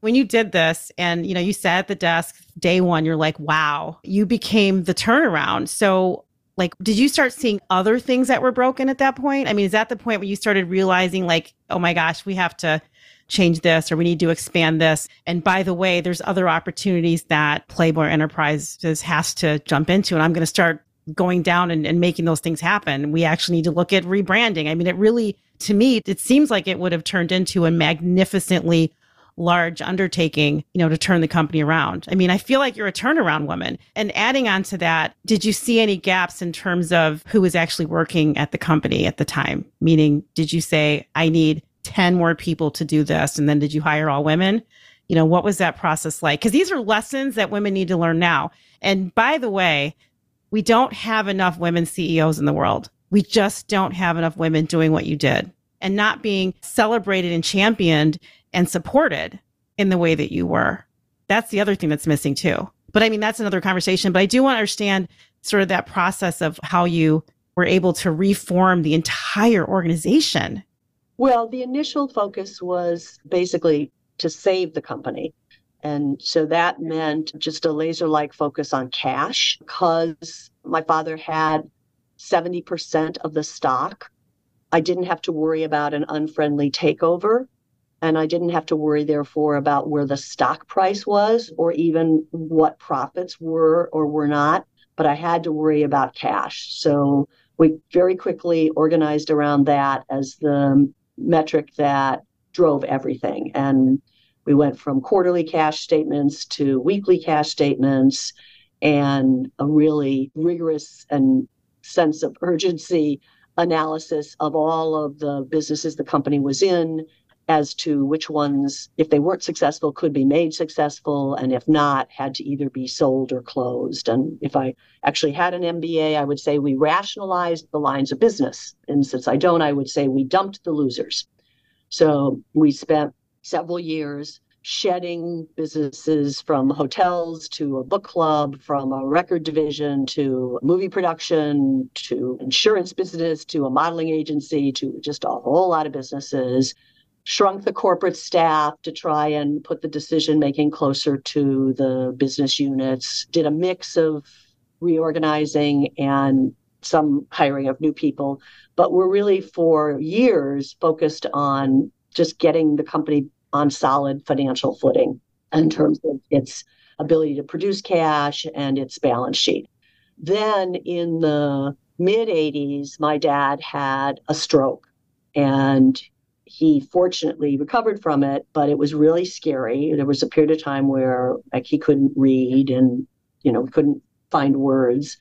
When you did this and you know you sat at the desk day one you're like wow. You became the turnaround. So like did you start seeing other things that were broken at that point? I mean is that the point where you started realizing like oh my gosh we have to change this or we need to expand this? And by the way there's other opportunities that playboy enterprises has to jump into and i'm going to start going down and, and making those things happen. We actually need to look at rebranding. I mean it really to me it seems like it would have turned into a magnificently large undertaking, you know, to turn the company around. I mean, I feel like you're a turnaround woman. And adding on to that, did you see any gaps in terms of who was actually working at the company at the time? Meaning, did you say, I need 10 more people to do this? And then did you hire all women? You know, what was that process like? Because these are lessons that women need to learn now. And by the way, we don't have enough women CEOs in the world. We just don't have enough women doing what you did and not being celebrated and championed and supported in the way that you were. That's the other thing that's missing too. But I mean, that's another conversation. But I do want to understand sort of that process of how you were able to reform the entire organization. Well, the initial focus was basically to save the company. And so that meant just a laser like focus on cash because my father had 70% of the stock. I didn't have to worry about an unfriendly takeover. And I didn't have to worry, therefore, about where the stock price was or even what profits were or were not. But I had to worry about cash. So we very quickly organized around that as the metric that drove everything. And we went from quarterly cash statements to weekly cash statements and a really rigorous and sense of urgency analysis of all of the businesses the company was in as to which ones, if they weren't successful, could be made successful, and if not, had to either be sold or closed. And if I actually had an MBA, I would say we rationalized the lines of business. And since I don't, I would say we dumped the losers. So we spent several years shedding businesses from hotels to a book club, from a record division to movie production to insurance business to a modeling agency to just a whole lot of businesses shrunk the corporate staff to try and put the decision making closer to the business units, did a mix of reorganizing and some hiring of new people. But we're really for years focused on just getting the company on solid financial footing in terms of its ability to produce cash and its balance sheet. Then in the mid 80s, my dad had a stroke and he fortunately recovered from it, but it was really scary. There was a period of time where like he couldn't read and you know couldn't find words.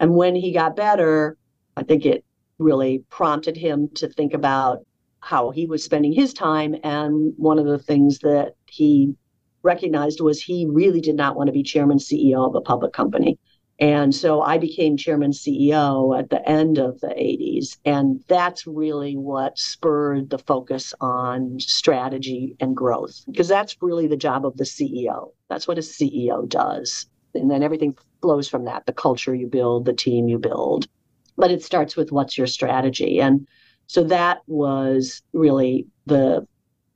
And when he got better, I think it really prompted him to think about how he was spending his time. And one of the things that he recognized was he really did not want to be chairman CEO of a public company. And so I became chairman CEO at the end of the 80s. And that's really what spurred the focus on strategy and growth, because that's really the job of the CEO. That's what a CEO does. And then everything flows from that the culture you build, the team you build. But it starts with what's your strategy. And so that was really the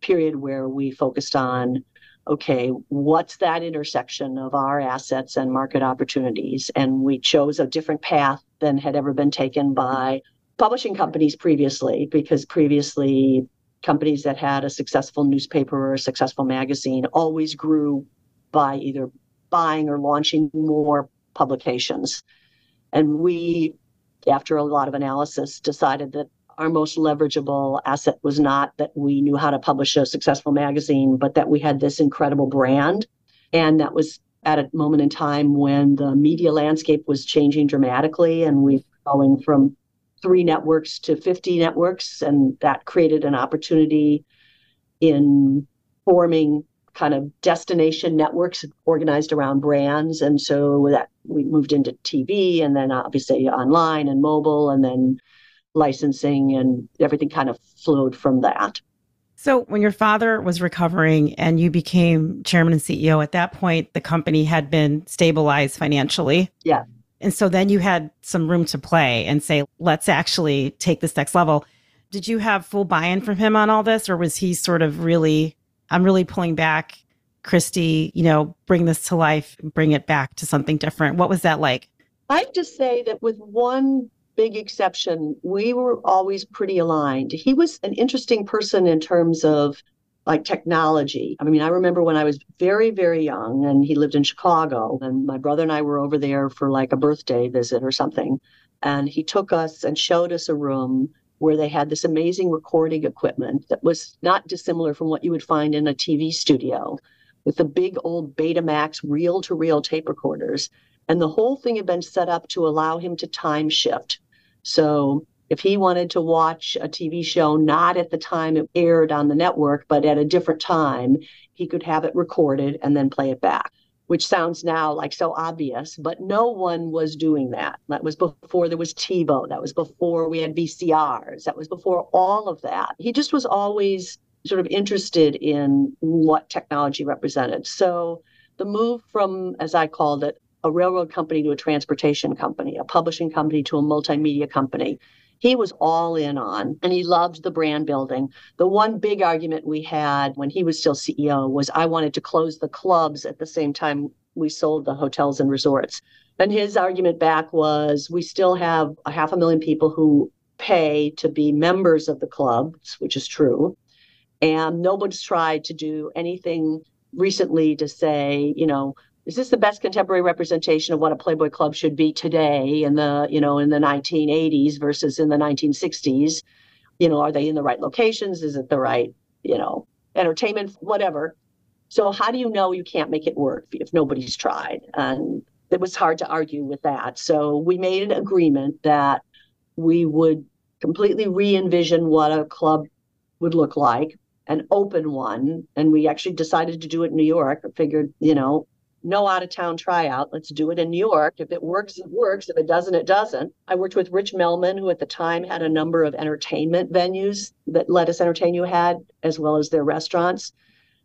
period where we focused on okay, what's that intersection of our assets and market opportunities? And we chose a different path than had ever been taken by publishing companies previously, because previously companies that had a successful newspaper or a successful magazine always grew by either buying or launching more publications. And we, after a lot of analysis, decided that our most leverageable asset was not that we knew how to publish a successful magazine, but that we had this incredible brand. And that was at a moment in time when the media landscape was changing dramatically and we were going from three networks to 50 networks. And that created an opportunity in forming kind of destination networks organized around brands. And so that we moved into TV and then obviously online and mobile and then licensing and everything kind of flowed from that. So, when your father was recovering and you became chairman and CEO, at that point, the company had been stabilized financially. Yeah. And so then you had some room to play and say, let's actually take this next level. Did you have full buy in from him on all this? Or was he sort of really, I'm really pulling back, Christie, you know, bring this to life, bring it back to something different? What was that like? I'd just say that with one big exception. We were always pretty aligned. He was an interesting person in terms of like technology. I mean, I remember when I was very, very young and he lived in Chicago, and my brother and I were over there for like a birthday visit or something. And he took us and showed us a room where they had this amazing recording equipment that was not dissimilar from what you would find in a TV studio with the big old Betamax reel to reel tape recorders. And the whole thing had been set up to allow him to time shift. So if he wanted to watch a TV show not at the time it aired on the network, but at a different time, he could have it recorded and then play it back, which sounds now like so obvious, but no one was doing that. That was before there was TiVo. That was before we had VCRs. That was before all of that. He just was always sort of interested in what technology represented. So the move from, as I called it, a railroad company to a transportation company, a publishing company to a multimedia company. He was all in on, and he loved the brand building. The one big argument we had when he was still CEO was I wanted to close the clubs at the same time we sold the hotels and resorts. And his argument back was we still have a half a million people who pay to be members of the clubs, which is true. And nobody's tried to do anything recently to say, you know, is this the best contemporary representation of what a Playboy Club should be today in the you know in the 1980s versus in the 1960s? You know, are they in the right locations? Is it the right you know entertainment, whatever? So how do you know you can't make it work if nobody's tried? And it was hard to argue with that. So we made an agreement that we would completely re-envision what a club would look like an open one and we actually decided to do it in new york I figured you know no out of town tryout. Let's do it in New York. If it works, it works. If it doesn't, it doesn't. I worked with Rich Melman, who at the time had a number of entertainment venues that Lettuce Entertain You had, as well as their restaurants.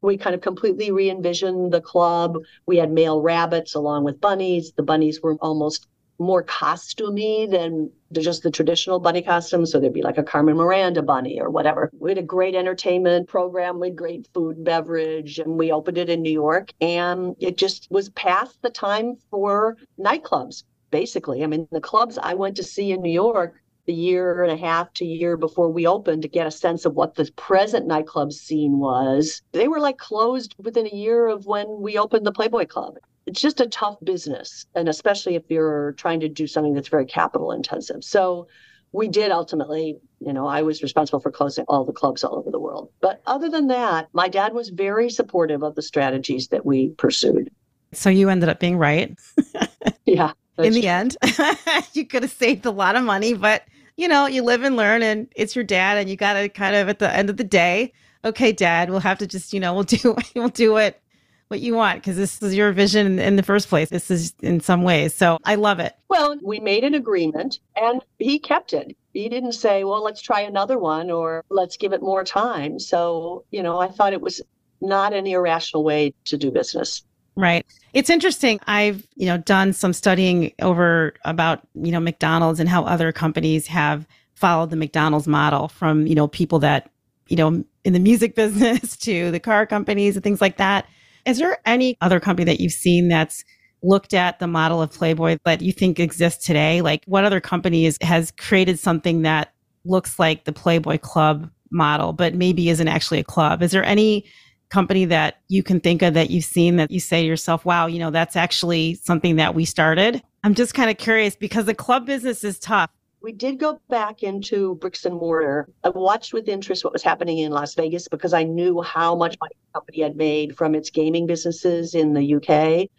We kind of completely re envisioned the club. We had male rabbits along with bunnies. The bunnies were almost more costumey than just the traditional bunny costumes. So there'd be like a Carmen Miranda bunny or whatever. We had a great entertainment program. We had great food and beverage, and we opened it in New York. And it just was past the time for nightclubs, basically. I mean, the clubs I went to see in New York the year and a half to year before we opened to get a sense of what the present nightclub scene was. They were like closed within a year of when we opened the Playboy Club it's just a tough business and especially if you're trying to do something that's very capital intensive. So we did ultimately you know i was responsible for closing all the clubs all over the world. But other than that my dad was very supportive of the strategies that we pursued. So you ended up being right. [LAUGHS] Yeah in the true. end [LAUGHS] you could have saved a lot of money but you know you live and learn and it's your dad and you got to kind of at the end of the day okay dad we'll have to just you know we'll do [LAUGHS] we'll do it what you want because this is your vision in the first place. This is in some ways. So I love it. Well, we made an agreement and he kept it. He didn't say, well, let's try another one or let's give it more time. So, you know, I thought it was not an irrational way to do business. Right. It's interesting. I've, you know, done some studying over about, you know, McDonald's and how other companies have followed the McDonald's model from, you know, people that, you know, in the music [LAUGHS] business to the car companies and things like that. Is there any other company that you've seen that's looked at the model of Playboy that you think exists today? Like what other company is, has created something that looks like the Playboy Club model, but maybe isn't actually a club? Is there any company that you can think of that you've seen that you say to yourself, wow, you know, that's actually something that we started? I'm just kind of curious because the club business is tough. We did go back into bricks and mortar. I watched with interest what was happening in Las Vegas because I knew how much the company had made from its gaming businesses in the UK.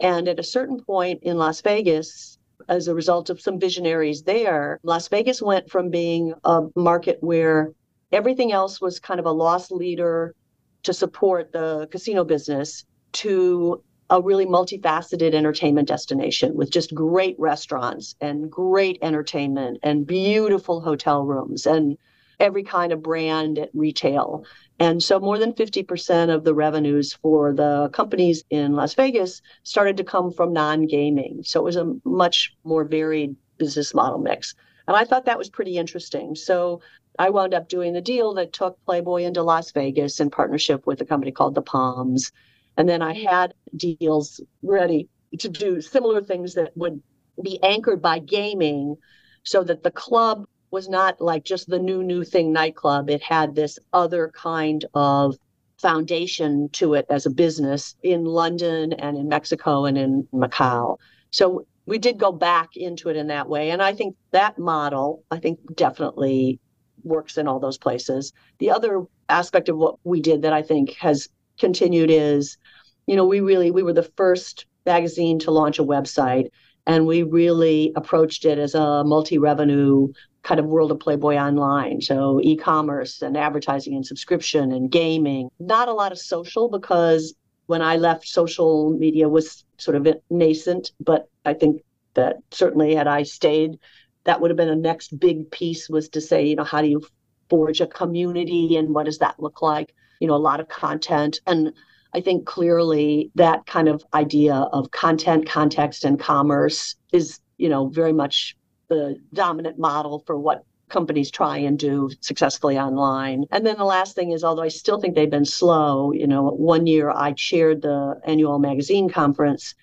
And at a certain point in Las Vegas, as a result of some visionaries there, Las Vegas went from being a market where everything else was kind of a loss leader to support the casino business to a really multifaceted entertainment destination with just great restaurants and great entertainment and beautiful hotel rooms and every kind of brand at retail. And so more than 50% of the revenues for the companies in Las Vegas started to come from non gaming. So it was a much more varied business model mix. And I thought that was pretty interesting. So I wound up doing the deal that took Playboy into Las Vegas in partnership with a company called The Palms. And then I mm. had deals ready to do similar things that would be anchored by gaming so that the club was not like just the new new thing nightclub. It had this other kind of foundation to it as a business in london and in mexico and in macau. So we did go back into it in that way. And i think that model i think definitely works in all those places. The other aspect of what we did that i think has continued is you know we really we were the first magazine to launch a website and we really approached it as a multi-revenue kind of world of Playboy online. So e commerce and advertising and subscription and gaming. Not a lot of social because when I left, social media was sort of nascent, but I think that certainly had I stayed, that would have been a next big piece was to say, you know, how do you forge a community and what does that look like? You know, a lot of content. And I think clearly that kind of idea of content, context, and commerce is, you know, very much the dominant model for what companies try and do successfully online. And then the last thing is, although I still think they've been slow, you know, one year I chaired the annual magazine conference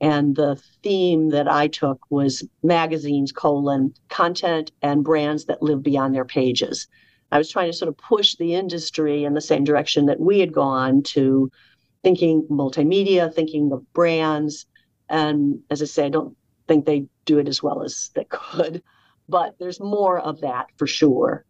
and the theme that I took was magazines colon content and brands that live beyond their pages. I was trying to sort of push the industry in the same direction that we had gone to thinking multimedia, thinking of brands. And as I say, I don't think they do it as well as they could. But there's more of that for sure.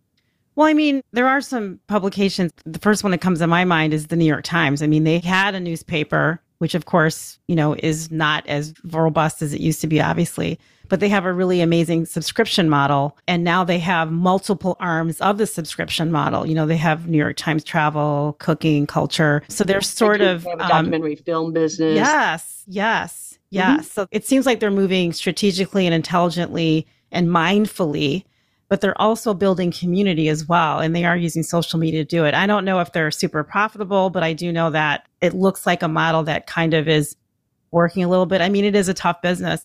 Well, I mean, there are some publications. The first one that comes to my mind is the New York Times. I mean, they had a newspaper, which of course, you know, is not as robust as it used to be, obviously, but they have a really amazing subscription model. And now they have multiple arms of the subscription model. You know, they have New York Times travel, cooking, culture. So they're sort they of have a documentary um, film business. Yes, yes. yes. Mm-hmm. So it seems like they're moving strategically and intelligently and mindfully, but they're also building community as well. And they are using social media to do it. I don't know if they're super profitable, but I do know that it looks like a model that kind of is working a little bit. I mean, it is a tough business.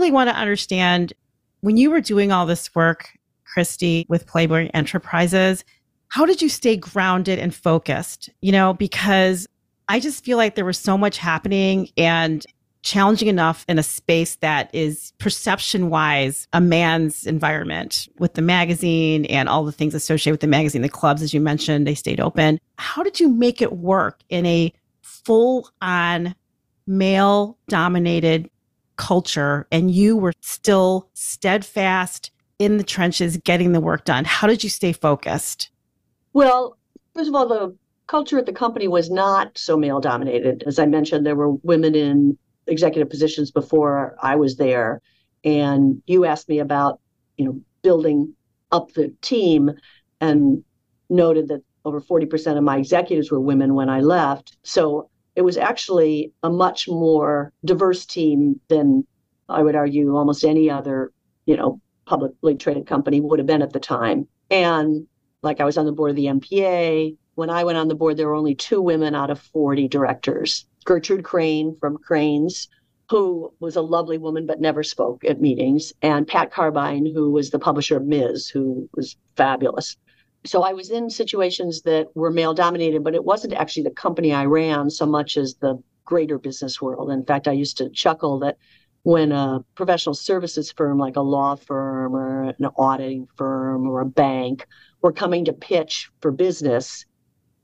Really want to understand when you were doing all this work, Christie, with Playboy Enterprises, how did you stay grounded and focused? You know, because I just feel like there was so much happening and challenging enough in a space that is perception wise a man's environment with the magazine and all the things associated with the magazine, the clubs, as you mentioned, they stayed open. How did you make it work in a full on male dominated culture and you were still steadfast in the trenches getting the work done? How did you stay focused? Well, first of all, the culture at the company was not so male dominated. As I mentioned, there were women in executive positions before I was there. And you asked me about, you know, building up the team and noted that over 40% of my executives were women when I left. So it was actually a much more diverse team than I would argue almost any other, you know, publicly traded company would have been at the time. And like I was on the board of the MPA. When I went on the board, there were only two women out of 40 directors. Gertrude Crain from Crain's, who was a lovely woman but never spoke at meetings, and Pat Carbine, who was the publisher of Ms., who was fabulous. So I was in situations that were male dominated, but it wasn't actually the company I ran so much as the greater business world. In fact, I used to chuckle that when a professional services firm like a law firm or an auditing firm or a bank were coming to pitch for business,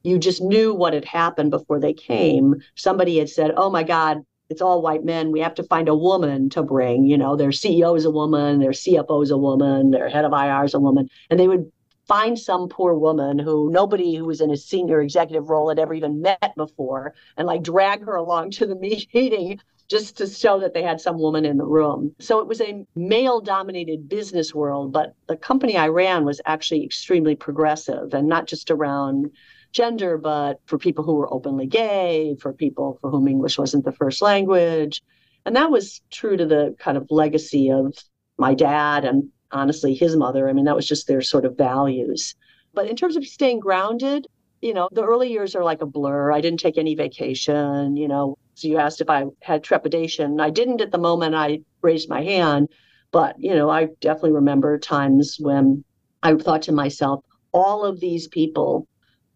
you just knew what had happened before they came. Somebody had said, Oh my God, it's all white men. We have to find a woman to bring. You know, their CEO is a woman, their CFO is a woman, their head of IR is a woman. And they would find some poor woman who nobody who was in a senior executive role had ever even met before and like drag her along to the [LAUGHS] meeting just to show that they had some woman in the room. So it was a male dominated business world, but the company I ran was actually extremely progressive and not just around gender, but for people who were openly gay, for people for whom English wasn't the first language. And that was true to the kind of legacy of my dad and honestly his mother. I mean, that was just their sort of values. But in terms of staying grounded, you know, the early years are like a blur. I didn't take any vacation, you know. So you asked if I had trepidation. I didn't at the moment I raised my hand, but, you know, I definitely remember times when I thought to myself, all of these people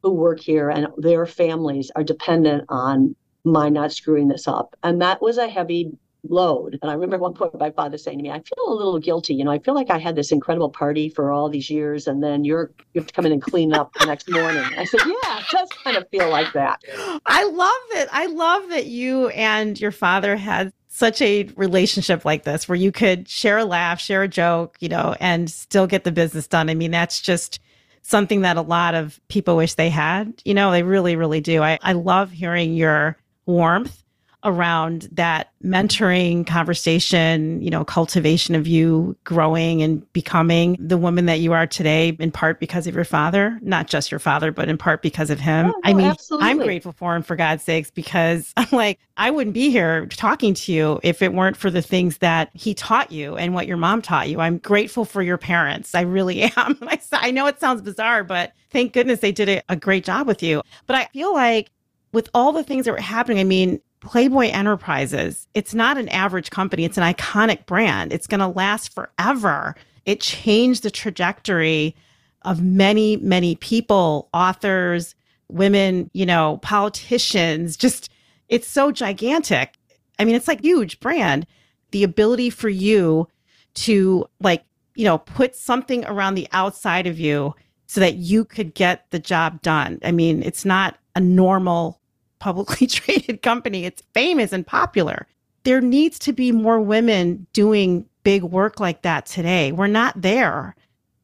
who work here and their families are dependent on my not screwing this up. And that was a heavy load. And I remember one point my father saying to me, I feel a little guilty. You know, I feel like I had this incredible party for all these years and then you're you have to come in and clean up the next morning. I said, Yeah, it does kind of feel like that. I love it. I love that you and your father had such a relationship like this where you could share a laugh, share a joke, you know, and still get the business done. I mean, that's just something that a lot of people wish they had. You know, they really, really do. I, I love hearing your warmth around that mentoring conversation, you know, cultivation of you growing and becoming the woman that you are today, in part because of your father, not just your father, but in part because of him. Oh, no, I mean, absolutely. I'm grateful for him for God's sakes, because [LAUGHS] I'm like, I wouldn't be here talking to you if it weren't for the things that he taught you and what your mom taught you. I'm grateful for your parents. I really [LAUGHS] am. I know it sounds bizarre, but thank goodness they did a, a great job with you. But I feel like with all the things that were happening, I mean, Playboy Enterprises, it's not an average company, it's an iconic brand. It's going to last forever. It changed the trajectory of many, many people, authors, women, you know, politicians. Just, it's so gigantic. I mean, it's like huge brand. The ability for you to, like, you know, put something around the outside of you so that you could get the job done. I mean, it's not a normal publicly [LAUGHS] traded company. It's famous and popular. There needs to be more women doing big work like that today. We're not there.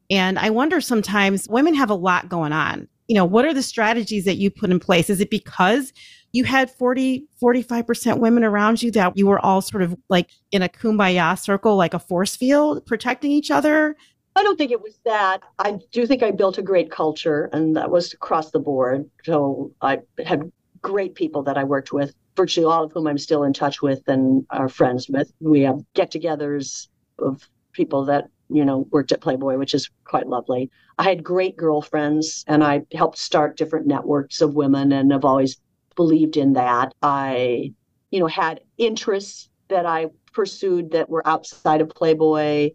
And I wonder sometimes women have a lot going on. You know, what are the strategies that you put in place? Is it because you had 40, 45% women around you that you were all sort of like in a kumbaya circle, like a force field, protecting each other? I don't think it was that. I do think I built a great culture, and that was across the board. So I had great people that I worked with, virtually all of whom I'm still in touch with and are friends with. We have get togethers of people that, you know, worked at Playboy, which is quite lovely. I had great girlfriends and I helped start different networks of women and have always believed in that. I, you know, had interests that I pursued that were outside of Playboy.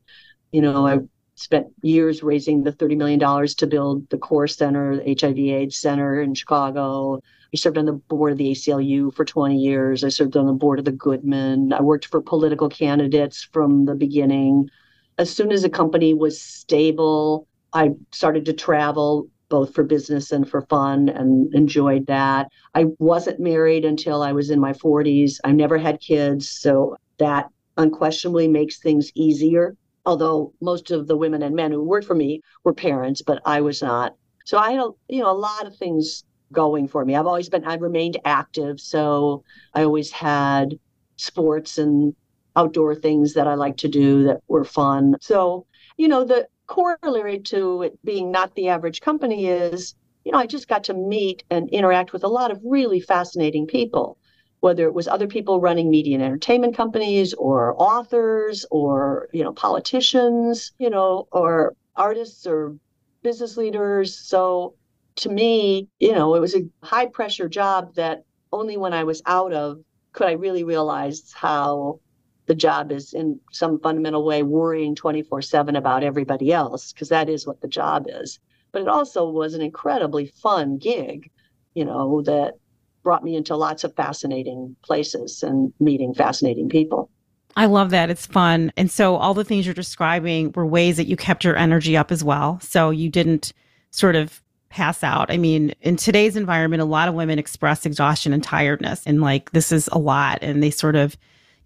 You know, I spent years raising the $30 million to build the CORE Center, the HIV AIDS Center in Chicago. I served on the board of the ACLU for 20 years. I served on the board of the Goodman. I worked for political candidates from the beginning. As soon as a company was stable, I started to travel both for business and for fun and enjoyed that. I wasn't married until I was in my 40s. I never had kids, so that unquestionably makes things easier. Although most of the women and men who worked for me were parents, but I was not. So I had a, you know a lot of things going for me. I've always been, I remained active. So I always had sports and outdoor things that I like to do that were fun. So, you know, the corollary to it being not the average company is, you know, I just got to meet and interact with a lot of really fascinating people, whether it was other people running media and entertainment companies or authors or, you know, politicians, you know, or artists or business leaders. So to me, you know, it was a high pressure job that only when I was out of could I really realize how the job is in some fundamental way worrying 24 7 about everybody else, because that is what the job is. But it also was an incredibly fun gig, you know, that brought me into lots of fascinating places and meeting fascinating people. I love that. It's fun. And so all the things you're describing were ways that you kept your energy up as well. So you didn't sort of pass out. I mean, in today's environment, a lot of women express exhaustion and tiredness and like this is a lot and they sort of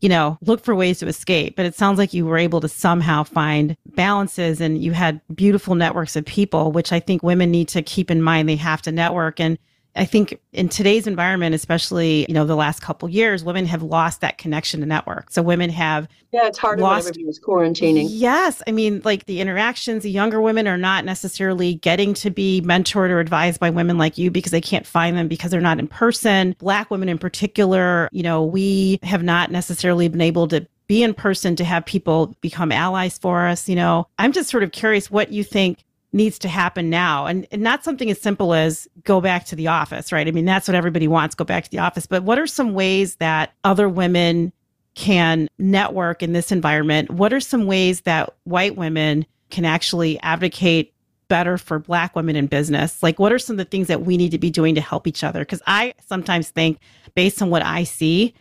you know, look for ways to escape. But it sounds like you were able to somehow find balances and you had beautiful networks of people, which I think women need to keep in mind. They have to network. And I think in today's environment, especially you know the last couple years, women have lost that connection to network. So women have yeah, it's hard lost, when everybody's quarantining. Yes, I mean like the interactions. The younger women are not necessarily getting to be mentored or advised by women like you because they can't find them because they're not in person. Black women in particular, you know, we have not necessarily been able to be in person to have people become allies for us. You know, I'm just sort of curious what you think needs to happen now. And, and not something as simple as go back to the office right? I mean that's what everybody wants go back to the office. But what are some ways that other women can network in this environment? What are some ways that white women can actually advocate better for black women in business? Like what are some of the things that we need to be doing to help each other? Because i sometimes think based on what i see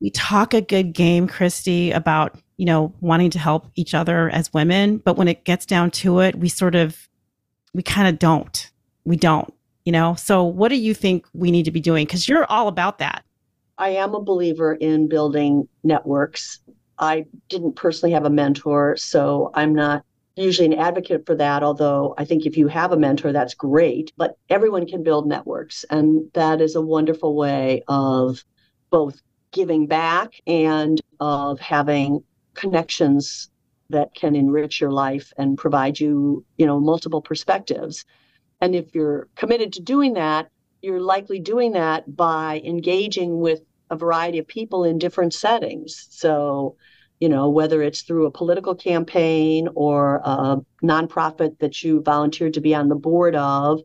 we talk a good game Christie about you know wanting to help each other as women. But when it gets down to it we sort of we kind of don't. We don't, you know? So what do you think we need to be doing? Because you're all about that. I am a believer in building networks. I didn't personally have a mentor, so I'm not usually an advocate for that, although I think if you have a mentor, that's great. But everyone can build networks, and that is a wonderful way of both giving back and of having connections that can enrich your life and provide you, you know, multiple perspectives. And if you're committed to doing that, you're likely doing that by engaging with a variety of people in different settings. So, you know, whether it's through a political campaign or a nonprofit that you volunteered to be on the board of,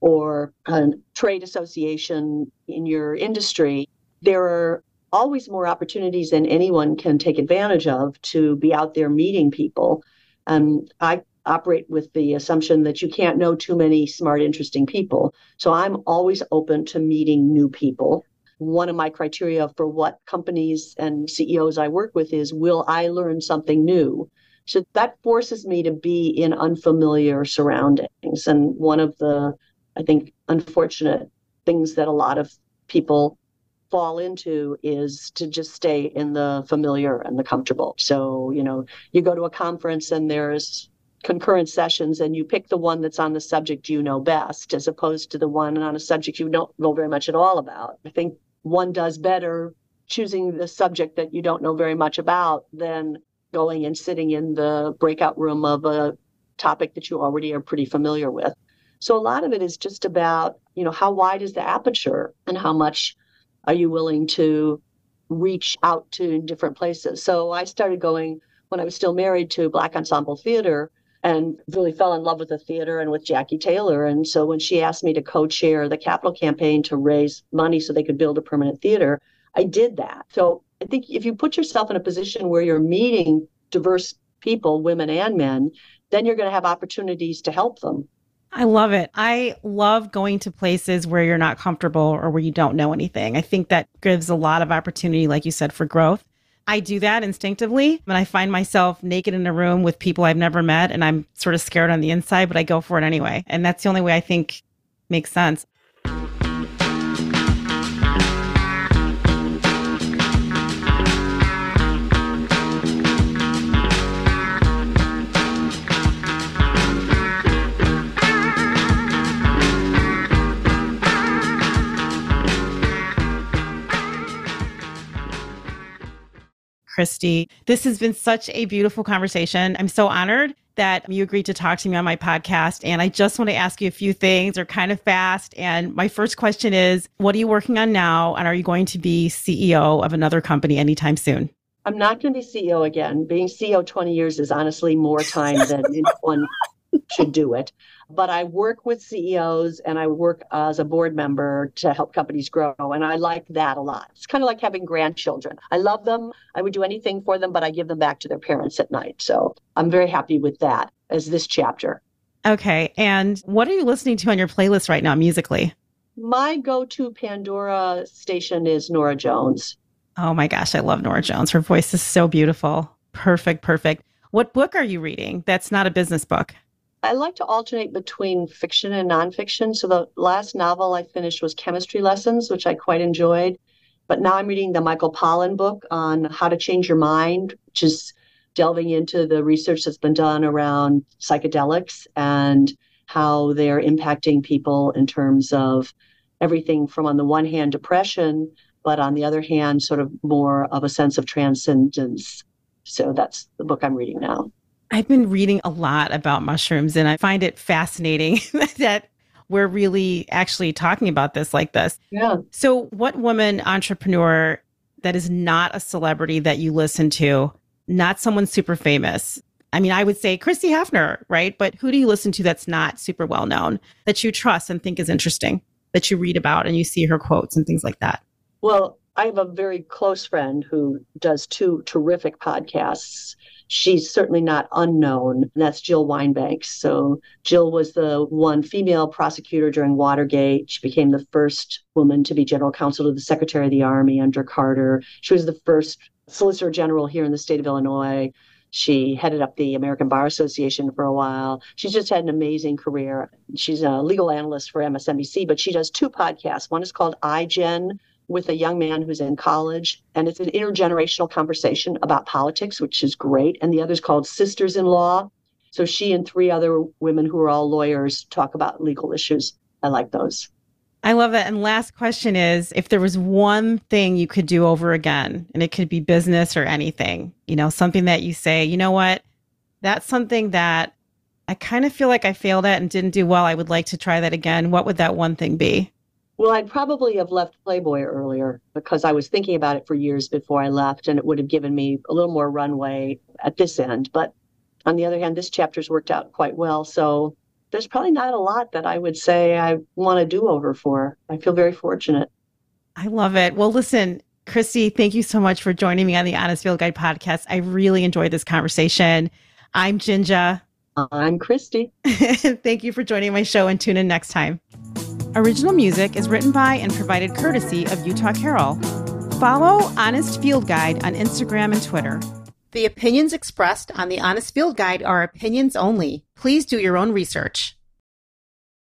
or a trade association in your industry, there are always more opportunities than anyone can take advantage of to be out there meeting people. Um, I operate with the assumption that you can't know too many smart, interesting people. So I'm always open to meeting new people. One of my criteria for what companies and CEOs I work with is will I learn something new? So that forces me to be in unfamiliar surroundings. And one of the, I think, unfortunate things that a lot of people fall into is to just stay in the familiar and the comfortable. So, you know, you go to a conference and there's concurrent sessions and you pick the one that's on the subject you know best as opposed to the one on a subject you don't know very much at all about. I think one does better choosing the subject that you don't know very much about than going and sitting in the breakout room of a topic that you already are pretty familiar with. So a lot of it is just about, you know, how wide is the aperture and how much are you willing to reach out to different places? So I started going when I was still married to Black Ensemble Theater and really fell in love with the theater and with Jackie Taylor. And so when she asked me to co chair the capital campaign to raise money so they could build a permanent theater, I did that. So I think if you put yourself in a position where you're meeting diverse people, women and men, then you're going to have opportunities to help them. I love it. I love going to places where you're not comfortable or where you don't know anything. I think that gives a lot of opportunity, like you said, for growth. I do that instinctively when I find myself naked in a room with people I've never met and I'm sort of scared on the inside, but I go for it anyway. And that's the only way I think makes sense. Christie. This has been such a beautiful conversation. I'm so honored that you agreed to talk to me on my podcast. And I just want to ask you a few things, or kind of fast. And my first question is What are you working on now? And are you going to be CEO of another company anytime soon? I'm not going to be CEO again. Being CEO 20 years is honestly more time than [LAUGHS] one should do it. But I work with CEOs and I work as a board member to help companies grow. And I like that a lot. It's kind of like having grandchildren. I love them. I would do anything for them, but I give them back to their parents at night. So I'm very happy with that as this chapter. Okay. And what are you listening to on your playlist right now musically? My go to Pandora station is Norah Jones. Oh my gosh, I love Norah Jones. Her voice is so beautiful. Perfect, perfect. What book are you reading that's not a business book? I like to alternate between fiction and nonfiction. So the last novel I finished was Chemistry Lessons, which I quite enjoyed. But now I'm reading the Michael Pollan book on how to change your mind, which is delving into the research that's been done around psychedelics and how they're impacting people in terms of everything from, on the one hand, depression, but on the other hand, sort of more of a sense of transcendence. So that's the book I'm reading now. I've been reading a lot about mushrooms and I find it fascinating [LAUGHS] that we're really actually talking about this like this. Yeah. So, what woman entrepreneur that is not a celebrity that you listen to, not someone super famous? I mean, I would say Christie Hefner, right? But who do you listen to that's not super well known that you trust and think is interesting, that you read about and you see her quotes and things like that? Well, I have a very close friend who does two terrific podcasts. She's certainly not unknown, and that's Jill Wine-Banks. So, Jill was the one female prosecutor during Watergate. She became the first woman to be general counsel to the Secretary of the Army under Carter. She was the first Solicitor General here in the state of Illinois. She headed up the American Bar Association for a while. She's just had an amazing career. She's a legal analyst for MSNBC, but she does two podcasts. One is called iGen, with a young man who's in college, and it's an intergenerational conversation about politics, which is great. And the other is called Sisters in Law. So she and three other women who are all lawyers talk about legal issues. I like those. I love that. And last question is if there was one thing you could do over again, and it could be business or anything, you know, something that you say, you know what, that's something that I kind of feel like I failed at and didn't do well. I would like to try that again. What would that one thing be? Well, I'd probably have left Playboy earlier because I was thinking about it for years before I left, and it would have given me a little more runway at this end. But on the other hand, this chapter's worked out quite well. So there's probably not a lot that I would say I want to do over for. I feel very fortunate. I love it. Well, listen, Christie, thank you so much for joining me on the Honest Field Guide podcast. I really enjoyed this conversation. I'm JinJa. I'm Christie. [LAUGHS] thank you for joining my show and tune in next time. Original music is written by and provided courtesy of Utah Carol. Follow Honest Field Guide on Instagram and Twitter. The opinions expressed on the Honest Field Guide are opinions only. Please do your own research.